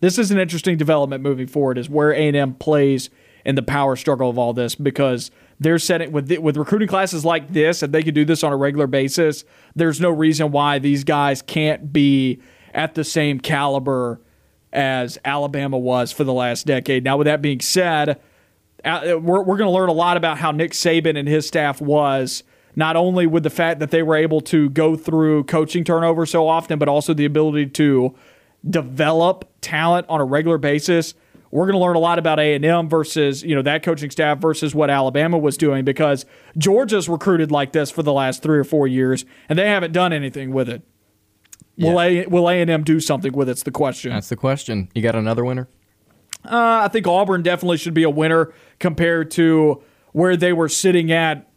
this is an interesting development moving forward is where A&M plays in the power struggle of all this because they're setting with with recruiting classes like this and they can do this on a regular basis there's no reason why these guys can't be at the same caliber as Alabama was for the last decade. Now with that being said uh, we're, we're going to learn a lot about how Nick Saban and his staff was not only with the fact that they were able to go through coaching turnover so often but also the ability to develop talent on a regular basis. We're going to learn a lot about A&M versus, you know, that coaching staff versus what Alabama was doing because Georgia's recruited like this for the last 3 or 4 years and they haven't done anything with it. Will A will A&M do something with it's the question. That's the question. You got another winner? Uh, I think Auburn definitely should be a winner compared to where they were sitting at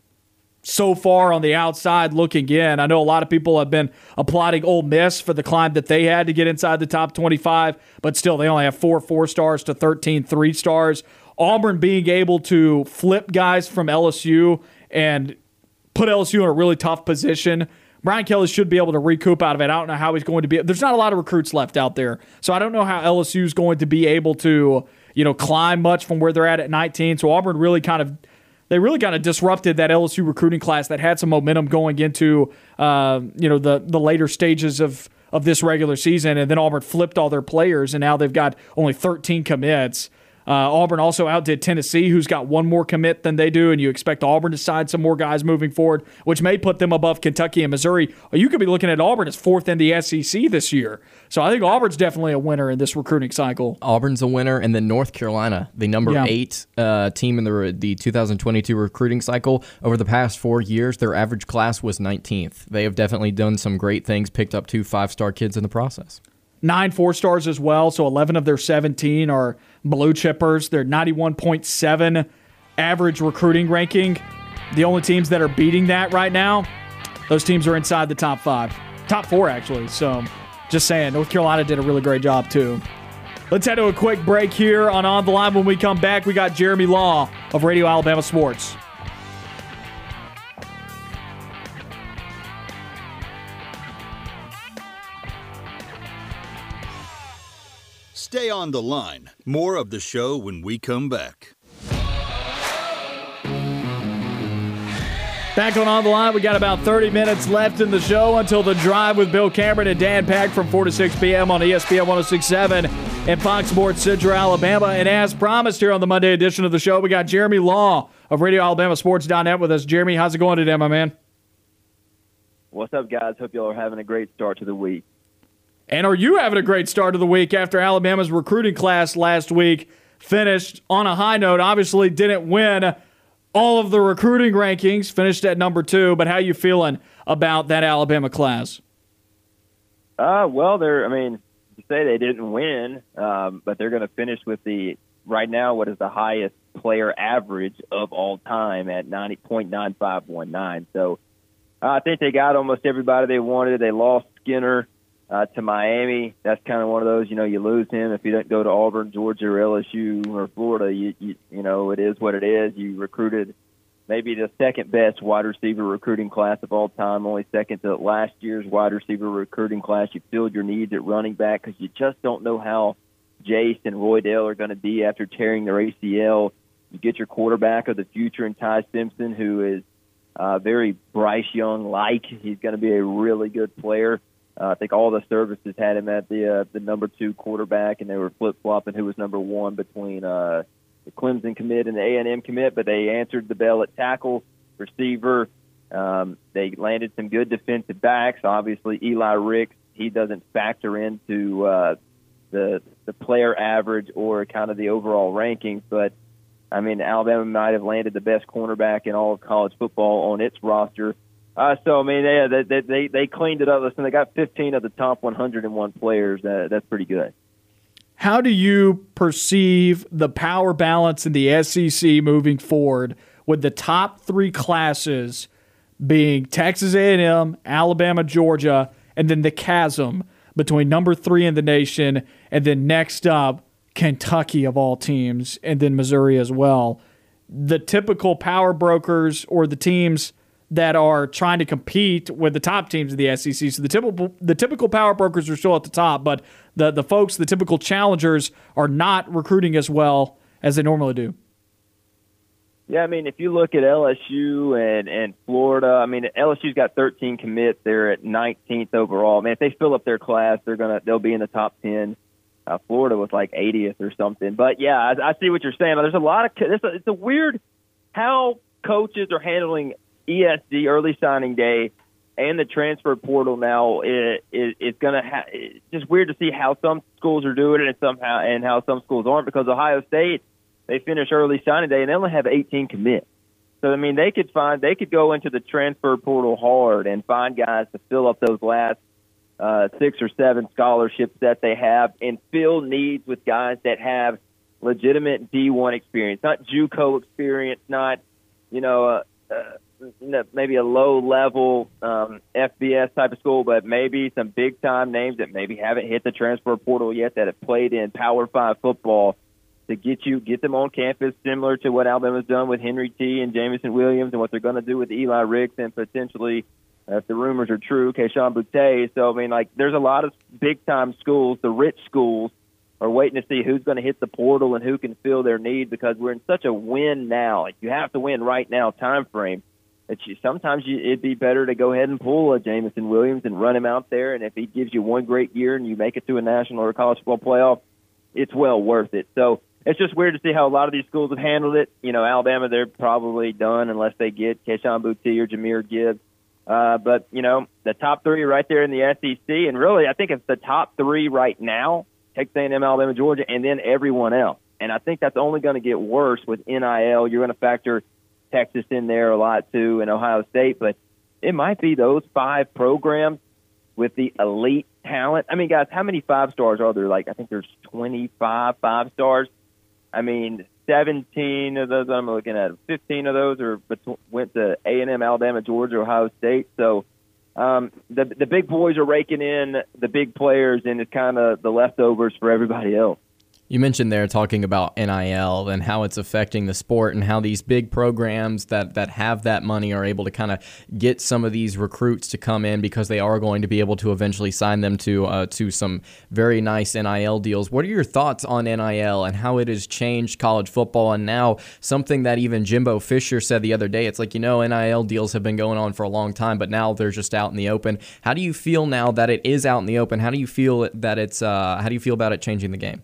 so far on the outside looking in. I know a lot of people have been applauding Ole Miss for the climb that they had to get inside the top 25, but still they only have four four stars to 13 three stars. Auburn being able to flip guys from LSU and put LSU in a really tough position. Brian Kelly should be able to recoup out of it. I don't know how he's going to be. There's not a lot of recruits left out there, so I don't know how LSU is going to be able to, you know, climb much from where they're at at 19. So Auburn really kind of, they really kind of disrupted that LSU recruiting class that had some momentum going into, uh, you know, the the later stages of of this regular season, and then Auburn flipped all their players, and now they've got only 13 commits. Uh, Auburn also outdid Tennessee, who's got one more commit than they do, and you expect Auburn to sign some more guys moving forward, which may put them above Kentucky and Missouri. You could be looking at Auburn as fourth in the SEC this year. So I think Auburn's definitely a winner in this recruiting cycle. Auburn's a winner, and then North Carolina, the number Yeah. eight uh, team in the the 2022 recruiting cycle. Over the past four years, their average class was 19th. They have definitely done some great things, picked up two five star kids in the process. Nine four stars as well, so 11 of their 17 are blue chippers. They're 91.7 average recruiting ranking. The only teams that are beating that right now, those teams are inside the top five, top four actually. So, just saying, North Carolina did a really great job too. Let's head to a quick break here on On the Line. When we come back, we got Jeremy Law of Radio Alabama Sports. Stay on the line. More of the show when we come back. Back on On the Line, we got about 30 minutes left in the show until the drive with Bill Cameron and Dan Pack from 4 to 6 p.m. on ESPN 1067 and Fox Sports Central Alabama. And as promised here on the Monday edition of the show, we got Jeremy Law of Radio Alabama Sports.net with us. Jeremy, how's it going today, my man? What's up, guys? Hope y'all are having a great start to the week. And are you having a great start of the week after Alabama's recruiting class last week finished on a high note? Obviously, didn't win all of the recruiting rankings, finished at number two. But how you feeling about that Alabama class? Uh, well, they're, I mean, you say they didn't win, um, but they're going to finish with the, right now, what is the highest player average of all time at 90.9519. So uh, I think they got almost everybody they wanted. They lost Skinner uh, to Miami. That's kind of one of those, you know, you lose him if you don't go to Auburn, Georgia, or LSU or Florida. You, you, you know, it is what it is. You recruited maybe the second best wide receiver recruiting class of all time, only second to last year's wide receiver recruiting class. You filled your needs at running back because you just don't know how Jase and Roydell are going to be after tearing their ACL. You get your quarterback of the future in Ty Simpson, who is uh, very Bryce Young like. He's going to be a really good player. Uh, I think all the services had him at the uh, the number two quarterback, and they were flip flopping who was number one between uh, the Clemson commit and the A and M commit. But they answered the bell at tackle, receiver, Um, they landed some good defensive backs. Obviously, Eli Ricks he doesn't factor into uh, the the player average or kind of the overall rankings, but I mean, Alabama might have landed the best cornerback in all of college football on its roster. Uh, so I mean, yeah, they, they they cleaned it up. Listen, they got 15 of the top 101 players. Uh, that's pretty good. How do you perceive the power balance in the SEC moving forward with the top three classes being Texas A&M, Alabama, Georgia, and then the chasm between number three in the nation and then next up Kentucky of all teams, and then Missouri as well. The typical power brokers or the teams that are trying to compete with the top teams of the SEC. So the typical the typical power brokers are still at the top, but the the folks, the typical challengers, are not recruiting as well as they normally do. Yeah, I mean, if you look at LSU and and Florida, I mean, LSU's got 13 commits. They're at 19th overall. I mean, if they fill up their class, they're gonna they'll be in the top 10. Uh, Florida was like 80th or something. But yeah, I, I see what you're saying. There's a lot of it's a, it's a weird how coaches are handling ESD early signing day and the transfer portal now it, it, it's to ha- it's just weird to see how some schools are doing it and somehow and how some schools aren't because Ohio State they finish early signing day and they only have 18 commits. So I mean they could find they could go into the transfer portal hard and find guys to fill up those last uh, six or seven scholarships that they have and fill needs with guys that have legitimate D1 experience, not JUCO experience, not you know uh, uh, maybe a low level um, FBS type of school, but maybe some big time names that maybe haven't hit the transfer portal yet that have played in Power Five football to get you get them on campus, similar to what Alabama's done with Henry T and Jameson Williams, and what they're going to do with Eli Ricks and potentially if the rumors are true, Kayshon Boutte. So I mean, like, there's a lot of big time schools, the rich schools, are waiting to see who's going to hit the portal and who can fill their need because we're in such a win now. You have to win right now time frame. You sometimes you, it'd be better to go ahead and pull a Jameson Williams and run him out there, and if he gives you one great year and you make it to a national or a college football playoff, it's well worth it. So it's just weird to see how a lot of these schools have handled it. You know, Alabama, they're probably done unless they get Kayshon Boutte or Jahmyr Gibbs. Uh, but you know, the top three right there in the SEC, and really, I think it's the top three right now: Texas A&M, Alabama, Georgia, and then everyone else. And I think that's only going to get worse with NIL. You're going to factor Texas in there a lot too, and Ohio State, but it might be those five programs with the elite talent. I mean, guys, how many five stars are there? Like, I think there's 25 five stars. I mean, 17 of those I'm looking at, 15 of those are went to A&M, Alabama, Georgia, Ohio State. So um, the the big boys are raking in the big players, and it's kind of the leftovers for everybody else. You mentioned there talking about NIL and how it's affecting the sport and how these big programs that, that have that money are able to kind of get some of these recruits to come in because they are going to be able to eventually sign them to uh, to some very nice NIL deals. What are your thoughts on NIL and how it has changed college football and now something that even Jimbo Fisher said the other day? It's like you know NIL deals have been going on for a long time, but now they're just out in the open. How do you feel now that it is out in the open? How do you feel that it's uh, how do you feel about it changing the game?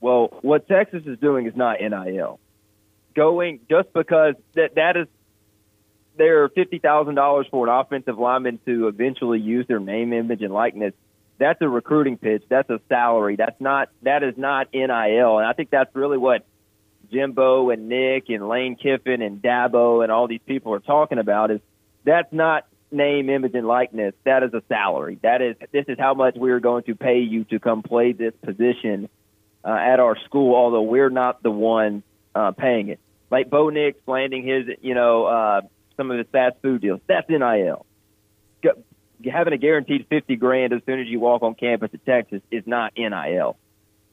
Well, what Texas is doing is not NIL. Going just because that that is there are fifty thousand dollars for an offensive lineman to eventually use their name, image, and likeness. That's a recruiting pitch. That's a salary. That's not that is not NIL. And I think that's really what Jimbo and Nick and Lane Kiffin and Dabo and all these people are talking about is that's not name, image, and likeness. That is a salary. That is this is how much we are going to pay you to come play this position uh, at our school, although we're not the one uh, paying it. Like Bo Nix landing his, you know, uh, some of his fast food deals. That's NIL. Having a guaranteed fifty grand as soon as you walk on campus at Texas is not NIL.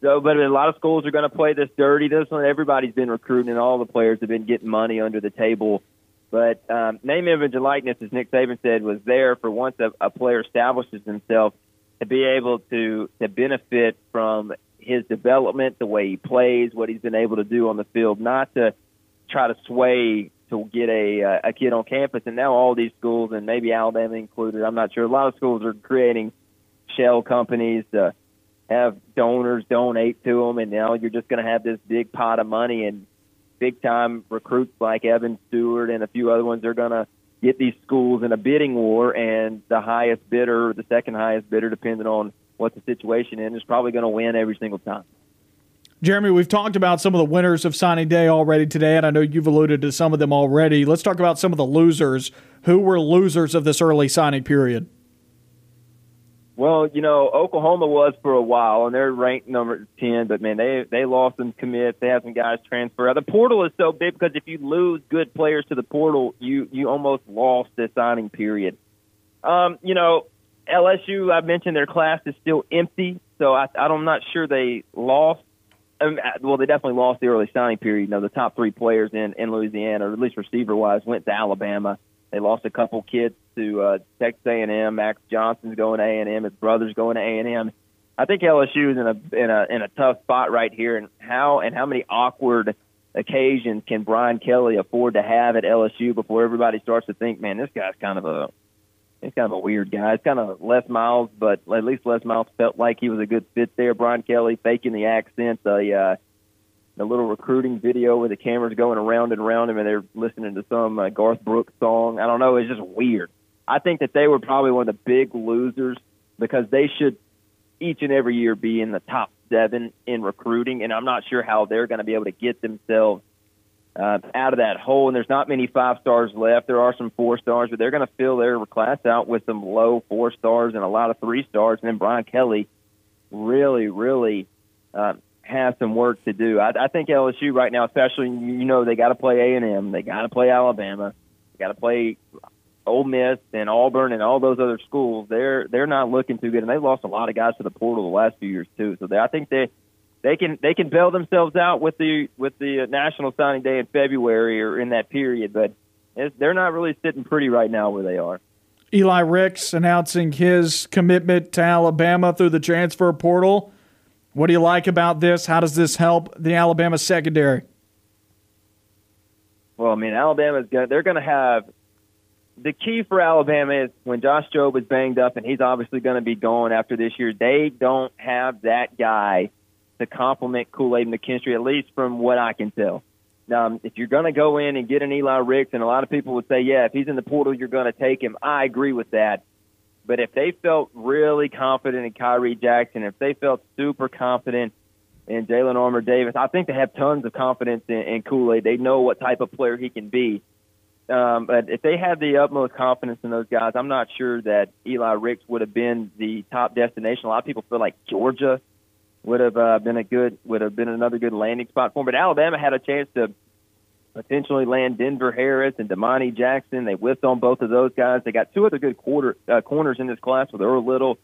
So, but a lot of schools are going to play this dirty. This one, everybody's been recruiting, and all the players have been getting money under the table. But um, name, image, and likeness, as Nick Saban said, was there for once a, a player establishes himself to be able to to benefit from his development, the way he plays, what he's been able to do on the field, not to try to sway to get a uh, a kid on campus. And now all these schools, and maybe Alabama included, I'm not sure. A lot of schools are creating shell companies to have donors donate to them, and now you're just going to have this big pot of money and big time recruits like Evan Stewart and a few other ones are going to get these schools in a bidding war, and the highest bidder, the second highest bidder, depending on what the situation is, is probably going to win every single time. Jeremy, we've talked about some of the winners of signing day already today, and I know you've alluded to some of them already. Let's talk about some of the losers. Who were losers of this early signing period? Well, you know, Oklahoma was for a while, and they're ranked number ten. But man, they they lost some commits. They have some guys transfer. The portal is so big because if you lose good players to the portal, you you almost lost the signing period. Um, you know, LSU. I mentioned their class is still empty, so I, I'm not sure they lost. Um, well, they definitely lost the early signing period. You know, the top three players in in Louisiana, or at least receiver wise, went to Alabama. They lost a couple kids to uh, Texas A&M. Max Johnson's going to A&M. His brother's going to A&M. I think LSU is in a in a in a tough spot right here. And how and how many awkward occasions can Brian Kelly afford to have at LSU before everybody starts to think, man, this guy's kind of a he's kind of a weird guy. It's kind of Les Miles, but at least Les Miles felt like he was a good fit there. Brian Kelly faking the accent, the uh, the little recruiting video where the camera's going around and around him, and they're listening to some uh, Garth Brooks song. I don't know. It's just weird. I think that they were probably one of the big losers because they should each and every year be in the top seven in recruiting, and I'm not sure how they're going to be able to get themselves uh, out of that hole. And there's not many five stars left. There are some four stars, but they're going to fill their class out with some low four stars and a lot of three stars. And then Brian Kelly really, really uh, has some work to do. I, I think LSU right now, especially you know they got to play A and M, they got to play Alabama, they got to play Ole Miss and Auburn and all those other schools. They're they're not looking too good, and they lost a lot of guys to the portal the last few years too. So they, I think they they can they can bail themselves out with the with the national signing day in February or in that period, but they're not really sitting pretty right now where they are. Eli Ricks announcing his commitment to Alabama through the transfer portal. What do you like about this? How does this help the Alabama secondary? Well, I mean, Alabama's going they're going to have the key for Alabama is when Josh Jobe is banged up and he's obviously going to be gone after this year. They don't have that guy to complement Kool Aid McKinstry, at least from what I can tell. Now, if you're going to go in and get an Eli Ricks, and a lot of people would say, yeah, if he's in the portal, you're going to take him. I agree with that. But if they felt really confident in Khyree Jackson, if they felt super confident in Jalyn Armour Davis, I think they have tons of confidence in, in Kool Aid. They know what type of player he can be. Um, but if they had the utmost confidence in those guys, I'm not sure that Eli Ricks would have been the top destination. A lot of people feel like Georgia would have uh, been a good, would have been another good landing spot for him. But Alabama had a chance to potentially land Denver Harris and Domani Jackson. They whiffed on both of those guys. They got two other good quarter uh, corners in this class with Earl Little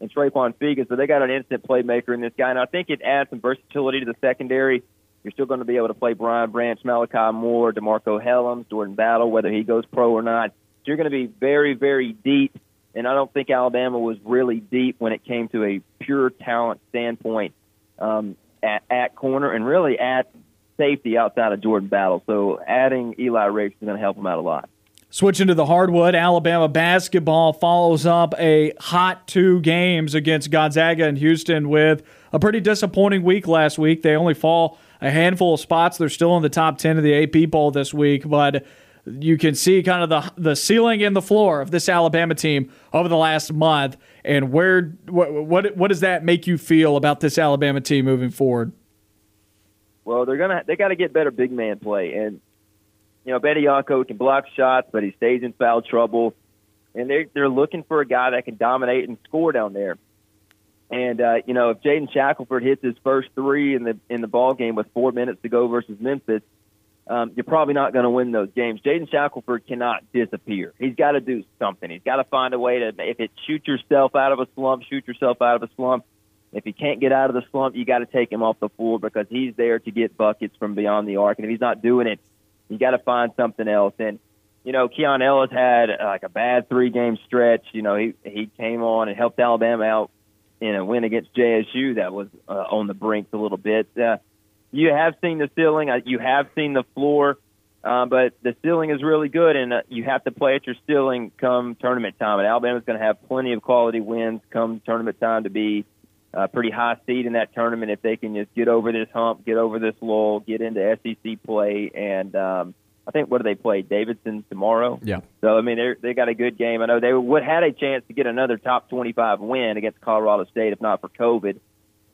and Tre'Quon Fegans, so they got an instant playmaker in this guy. And I think it adds some versatility to the secondary. You're still going to be able to play Brian Branch, Malachi Moore, DeMarcco Hellams, Jordan Battle, whether he goes pro or not. You're going to be very, very deep. And I don't think Alabama was really deep when it came to a pure talent standpoint um, at, at corner and really at safety outside of Jordan Battle. So adding Eli Ricks is going to help him out a lot. Switching to the hardwood, Alabama basketball follows up a hot two games against Gonzaga and Houston with a pretty disappointing week last week. They only fall a handful of spots. They're still in the top 10 of the AP poll this week, but you can see kind of the the ceiling and the floor of this Alabama team over the last month. And where what what, what does that make you feel about this Alabama team moving forward? Well, they're gonna they got to get better big man play, and you know Bediako can block shots, but he stays in foul trouble, and they they're looking for a guy that can dominate and score down there. And uh, you know if Jaden Shackelford hits his first three in the in the ball game with four minutes to go versus Memphis, um, you're probably not going to win those games. Jaden Shackelford cannot disappear. He's got to do something. He's got to find a way to if it shoot yourself out of a slump, shoot yourself out of a slump if he can't get out of the slump, you got to take him off the floor because he's there to get buckets from beyond the arc. And if he's not doing it, you got to find something else. And you know, Keon Ellis had uh, like a bad three game stretch. You know, he he came on and helped Alabama out in a win against JSU that was uh, on the brink a little bit. Uh, you have seen the ceiling, uh, you have seen the floor, uh, but the ceiling is really good, and uh, you have to play at your ceiling come tournament time. And Alabama's going to have plenty of quality wins come tournament time to be a pretty high seed in that tournament if they can just get over this hump, get over this lull, get into SEC play, and um, I think what do they play? Davidson tomorrow. Yeah. So I mean, they they got a good game. I know they would had a chance to get another top 25 win against Colorado State if not for COVID.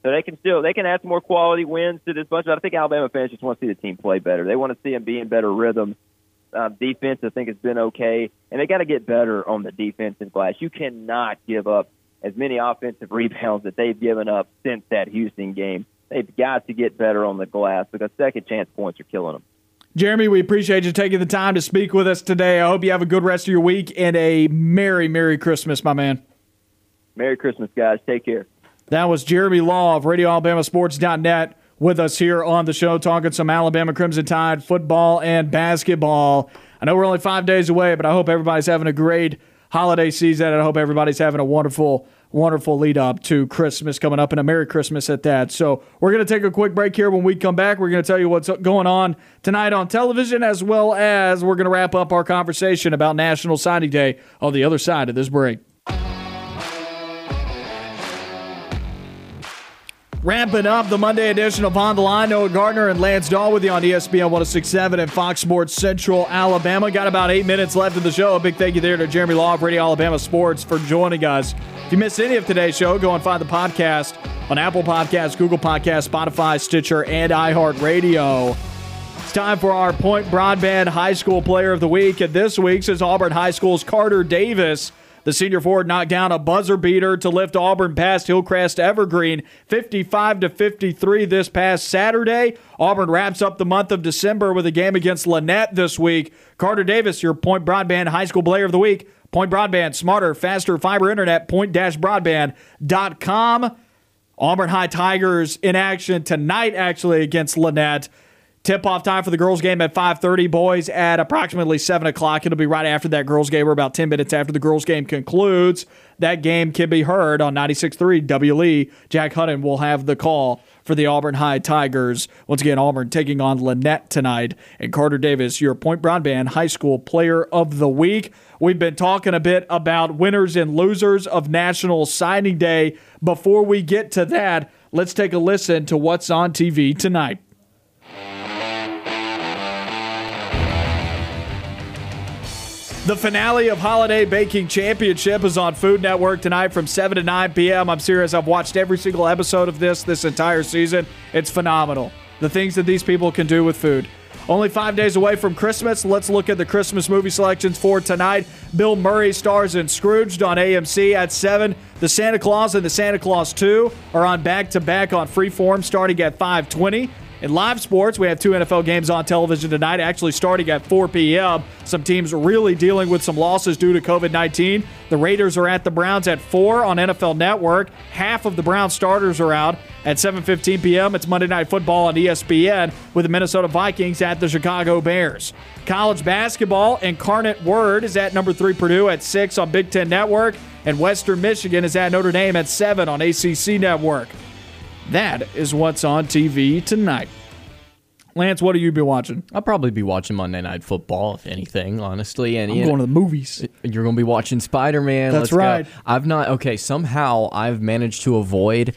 So they can still they can add some more quality wins to this bunch. But I think Alabama fans just want to see the team play better. They want to see them be in better rhythm. Uh, defense, I think, has been okay, and they got to get better on the defensive glass. You cannot give up as many offensive rebounds that they've given up since that Houston game. They've got to get better on the glass because second chance points are killing them. Jeremy, we appreciate you taking the time to speak with us today. I hope you have a good rest of your week and a Merry, Merry Christmas, my man. Merry Christmas, guys. Take care. That was Jeremy Law of RadioAlabamaSports.net with us here on the show, talking some Alabama Crimson Tide football and basketball. I know we're only five days away, but I hope everybody's having a great holiday season, and I hope everybody's having a wonderful wonderful lead up to Christmas coming up and a Merry Christmas at that. So, we're going to take a quick break here. When we come back, we're going to tell you what's going on tonight on television, as well as we're going to wrap up our conversation about National Signing Day on the other side of this break. Ramping up the Monday edition of On the Line. Noah Gardner and Lance Dawe with you on ESPN 1067 and Fox Sports Central Alabama. Got about eight minutes left of the show. A big thank you there to Jeremy Law of Radio Alabama Sports for joining us. If you missed any of today's show, go and find the podcast on Apple Podcasts, Google Podcasts, Spotify, Stitcher, and iHeartRadio. It's time for our Point Broadband High School Player of the Week. And this week's is Auburn High School's Carter Davis. The senior forward knocked down a buzzer beater to lift Auburn past Hillcrest Evergreen 55 to 53 this past Saturday. Auburn wraps up the month of December with a game against Lanett this week. Carter Davis, your Point Broadband High School Player of the Week. Point Broadband, smarter, faster fiber internet, point-broadband.com. Auburn High Tigers in action tonight, actually, against Lanett. Tip-off time for the girls' game at 5:30. Boys at approximately 7 o'clock. It'll be right after that girls' game, or about 10 minutes after the girls' game concludes. That game can be heard on 96.3 WLE. Jack Hutton will have the call for the Auburn High Tigers. Once again, Auburn taking on Lanett tonight. And Carter Davis, your Point Broadband High School Player of the Week. We've been talking a bit about winners and losers of National Signing Day. Before we get to that, let's take a listen to what's on TV tonight. The finale of Holiday Baking Championship is on Food Network tonight from 7 to 9 p.m. I'm serious. I've watched every single episode of this this entire season. It's phenomenal. The things that these people can do with food. Only five days away from Christmas. Let's look at the Christmas movie selections for tonight. Bill Murray stars in Scrooged on AMC at 7. The Santa Claus and the Santa Claus 2 are on back to back on Freeform starting at 520. In live sports, we have two NFL games on television tonight, actually starting at 4 p.m. Some teams really dealing with some losses due to COVID 19. The Raiders are at the Browns at 4 on NFL Network. Half of the Browns starters are out. At 7:15 p.m., it's Monday Night Football on ESPN with the Minnesota Vikings at the Chicago Bears. College basketball, Incarnate Word is at number 3 Purdue at 6 on Big 10 Network, and Western Michigan is at Notre Dame at 7 on ACC Network. That is what's on TV tonight. Lance, what have you been watching? I'll probably be watching Monday Night Football, if anything, honestly. And I'm going know, to the movies. you're going to be watching Spider Man. That's right. I've not. Okay, somehow I've managed to avoid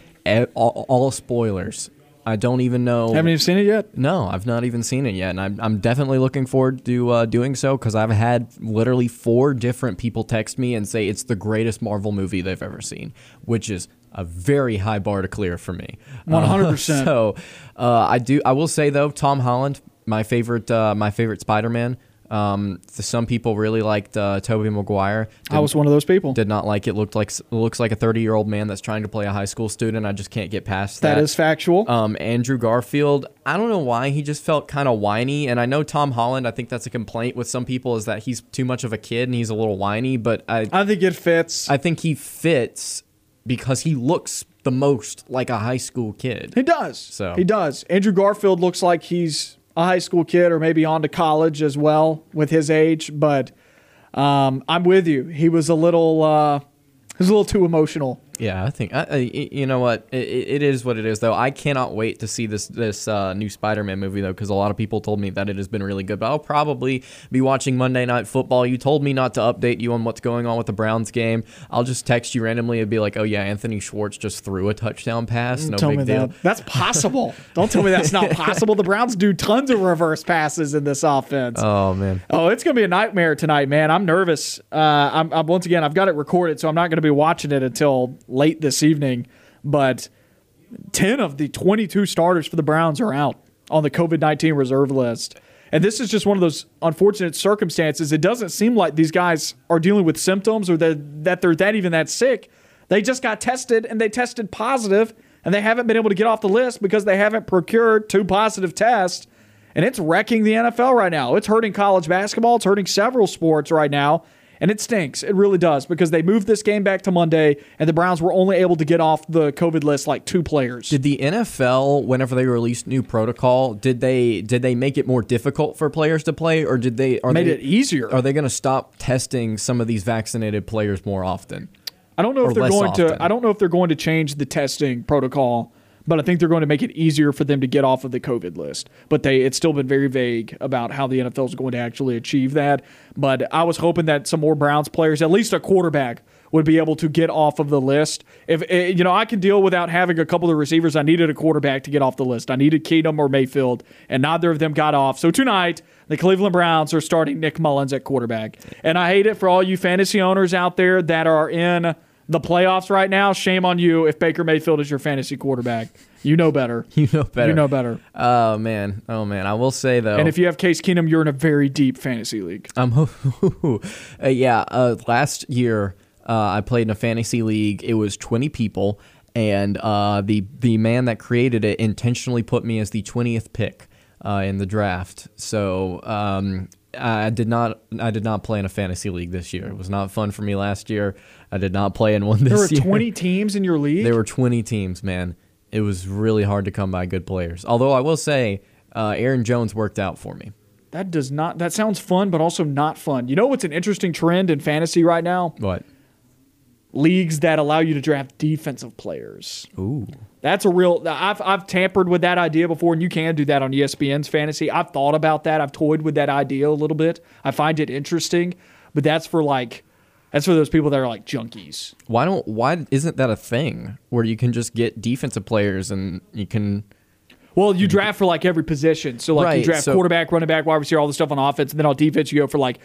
all, all spoilers. I don't even know. Haven't even seen it yet? No, I've not even seen it yet, and I'm, I'm definitely looking forward to uh, doing so because I've had literally four different people text me and say it's the greatest Marvel movie they've ever seen, which is a very high bar to clear for me. 100%. Uh, *laughs* so uh, I do. I will say though, Tom Holland, my favorite, uh, my favorite Spider-Man. Um, some people really liked uh, Tobey Maguire. I was one of those people. Did not like it. Looked like looks like a 30 year old man that's trying to play a high school student. I just can't get past that. that is factual. Um, Andrew Garfield, I don't know why he just felt kind of whiny, and I know Tom Holland. I think that's a complaint with some people is that he's too much of a kid and he's a little whiny. But I, I think it fits. I think he fits because he looks the most like a high school kid. he does. So- He does. Andrew Garfield looks like he's a high school kid or maybe on to college as well with his age, but um, I'm with you. He was a little uh, he was a little too emotional Yeah, I think I, you know what it, it is what it is though. I cannot wait to see this this uh, new Spider-Man movie though because a lot of people told me that it has been really good. But I'll probably be watching Monday Night Football. You told me not to update you on what's going on with the Browns game. I'll just text you randomly and be like, "Oh yeah, Anthony Schwartz just threw a touchdown pass. No tell big deal." that. That's possible. *laughs* Don't tell me that's not possible. The Browns do tons of reverse passes in this offense. Oh man, Oh, it's gonna be a nightmare tonight, man. I'm nervous. Uh, I'm, I'm once again, I've got it recorded, so I'm not gonna be watching it until late this evening. But 10 of the 22 starters for the Browns are out on the COVID 19 reserve list. And this is just one of those unfortunate circumstances. It doesn't seem like these guys are dealing with symptoms or that, that they're that even that sick. They just got tested and they tested positive, and they haven't been able to get off the list because they haven't procured two positive tests. And it's wrecking the NFL right now. It's hurting college basketball. It's hurting several sports right now. And it stinks. It really does because they moved this game back to Monday, and the Browns were only able to get off the COVID list like two players. Did the NFL, whenever they released new protocol, did they did they make it more difficult for players to play, or did they are Made they, it easier. Are they going to stop testing some of these vaccinated players more often? I don't know if they're going often. to. I don't know if they're going to change the testing protocol, but I think they're going to make it easier for them to get off of the COVID list. But they, it's still been very vague about how the NFL is going to actually achieve that. But I was hoping that some more Browns players, at least a quarterback, would be able to get off of the list. If eh, you know, I can deal without having a couple of receivers. I needed a quarterback to get off the list. I needed Keenum or Mayfield, and neither of them got off. So tonight, the Cleveland Browns are starting Nick Mullens at quarterback, and I hate it for all you fantasy owners out there that are in the playoffs right now. Shame on you if Baker Mayfield is your fantasy quarterback. You know better. *laughs* You know better. You know better. Oh man, oh man. I will say though, And if you have Case Keenum, you're in a very deep fantasy league. Um, *laughs* uh, yeah. Uh, last year, uh, I played in a fantasy league. It was 20 people, and uh, the the man that created it intentionally put me as the 20th pick uh, in the draft. So um, I did not I did not play in a fantasy league this year. It was not fun for me last year. I did not play in one this There were year. 20 teams in your league. There were 20 teams, man. It was really hard to come by good players. Although I will say, uh, Aaron Jones worked out for me. that does not. That sounds fun, but also not fun. You know what's an interesting trend in fantasy right now? What? Leagues that allow you to draft defensive players. Ooh. That's a real. I've I've tampered with that idea before, and you can do that on ESPN's fantasy. I've thought about that. I've toyed with that idea a little bit. I find it interesting, but that's for like, that's for those people that are like junkies. Why don't why isn't that a thing where you can just get defensive players and you can Well, you draft for like every position. So like you draft so- quarterback, running back, wide receiver, all the stuff on offense, and then on defense you go for like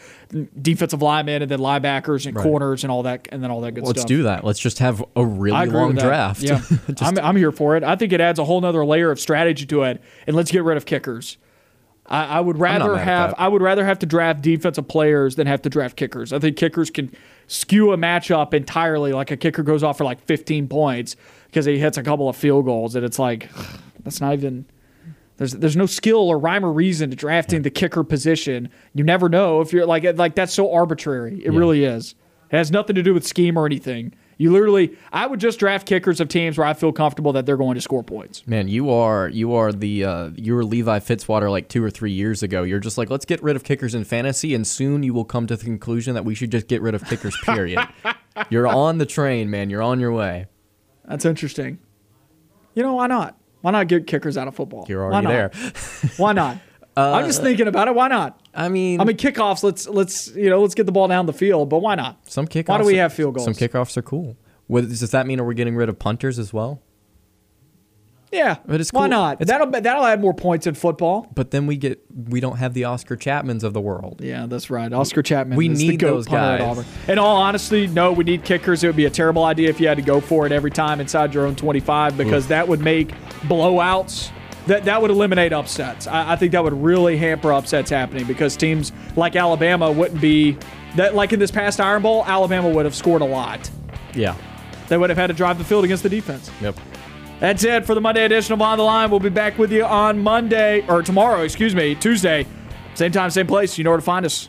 defensive linemen and then linebackers and corners and all that, and then all that good stuff. let's do that. Let's just have a really long draft. Yeah, *laughs* Just- I'm, I'm here for it. I think it adds a whole nother layer of strategy to it, and let's get rid of kickers. I, I would rather have. I would rather have to draft defensive players than have to draft kickers. I think kickers can skew a matchup entirely. Like a kicker goes off for like 15 points because he hits a couple of field goals, and it's like *sighs* that's not even. There's there's no skill or rhyme or reason to drafting the kicker position. You never know if you're like like that's so arbitrary. It really is. It has nothing to do with scheme or anything. You literally, I would just draft kickers of teams where I feel comfortable that they're going to score points. Man, you are you are the uh, you were Levi Fitzwater like two or three years ago. You're just like let's get rid of kickers in fantasy, and soon you will come to the conclusion that we should just get rid of kickers. *laughs* Period. You're on the train, man. You're on your way. That's interesting. You know why not? Why not get kickers out of football? You're Why already not? there. Why not? *laughs* Uh, I'm just thinking about it. Why not? I mean, I mean, kickoffs. Let's let's you know let's get the ball down the field, but why not? some kickoffs. Why do we are- have field goals? Some kickoffs are cool. What, does that mean? Are we getting rid of punters as well? Yeah, But it's why not? It's- that'll that'll add more points in football. But then we get we don't have the Oscar Chapmans of the world. Yeah, that's right. Oscar Chapman. We is the need goat those guys. Auburn. In all honesty, no, we need kickers. It would be a terrible idea if you had to go for it every time inside your own 25 because that would make blowouts. That that would eliminate upsets. I, I think that would really hamper upsets happening because teams like Alabama wouldn't be that like in this past Iron Bowl. Alabama would have scored a lot. Yeah. They would have had to drive the field against the defense. Yep. That's it for the Monday edition of On the Line. We'll be back with you on Monday or tomorrow, excuse me, Tuesday. Same time, same place. You know where to find us.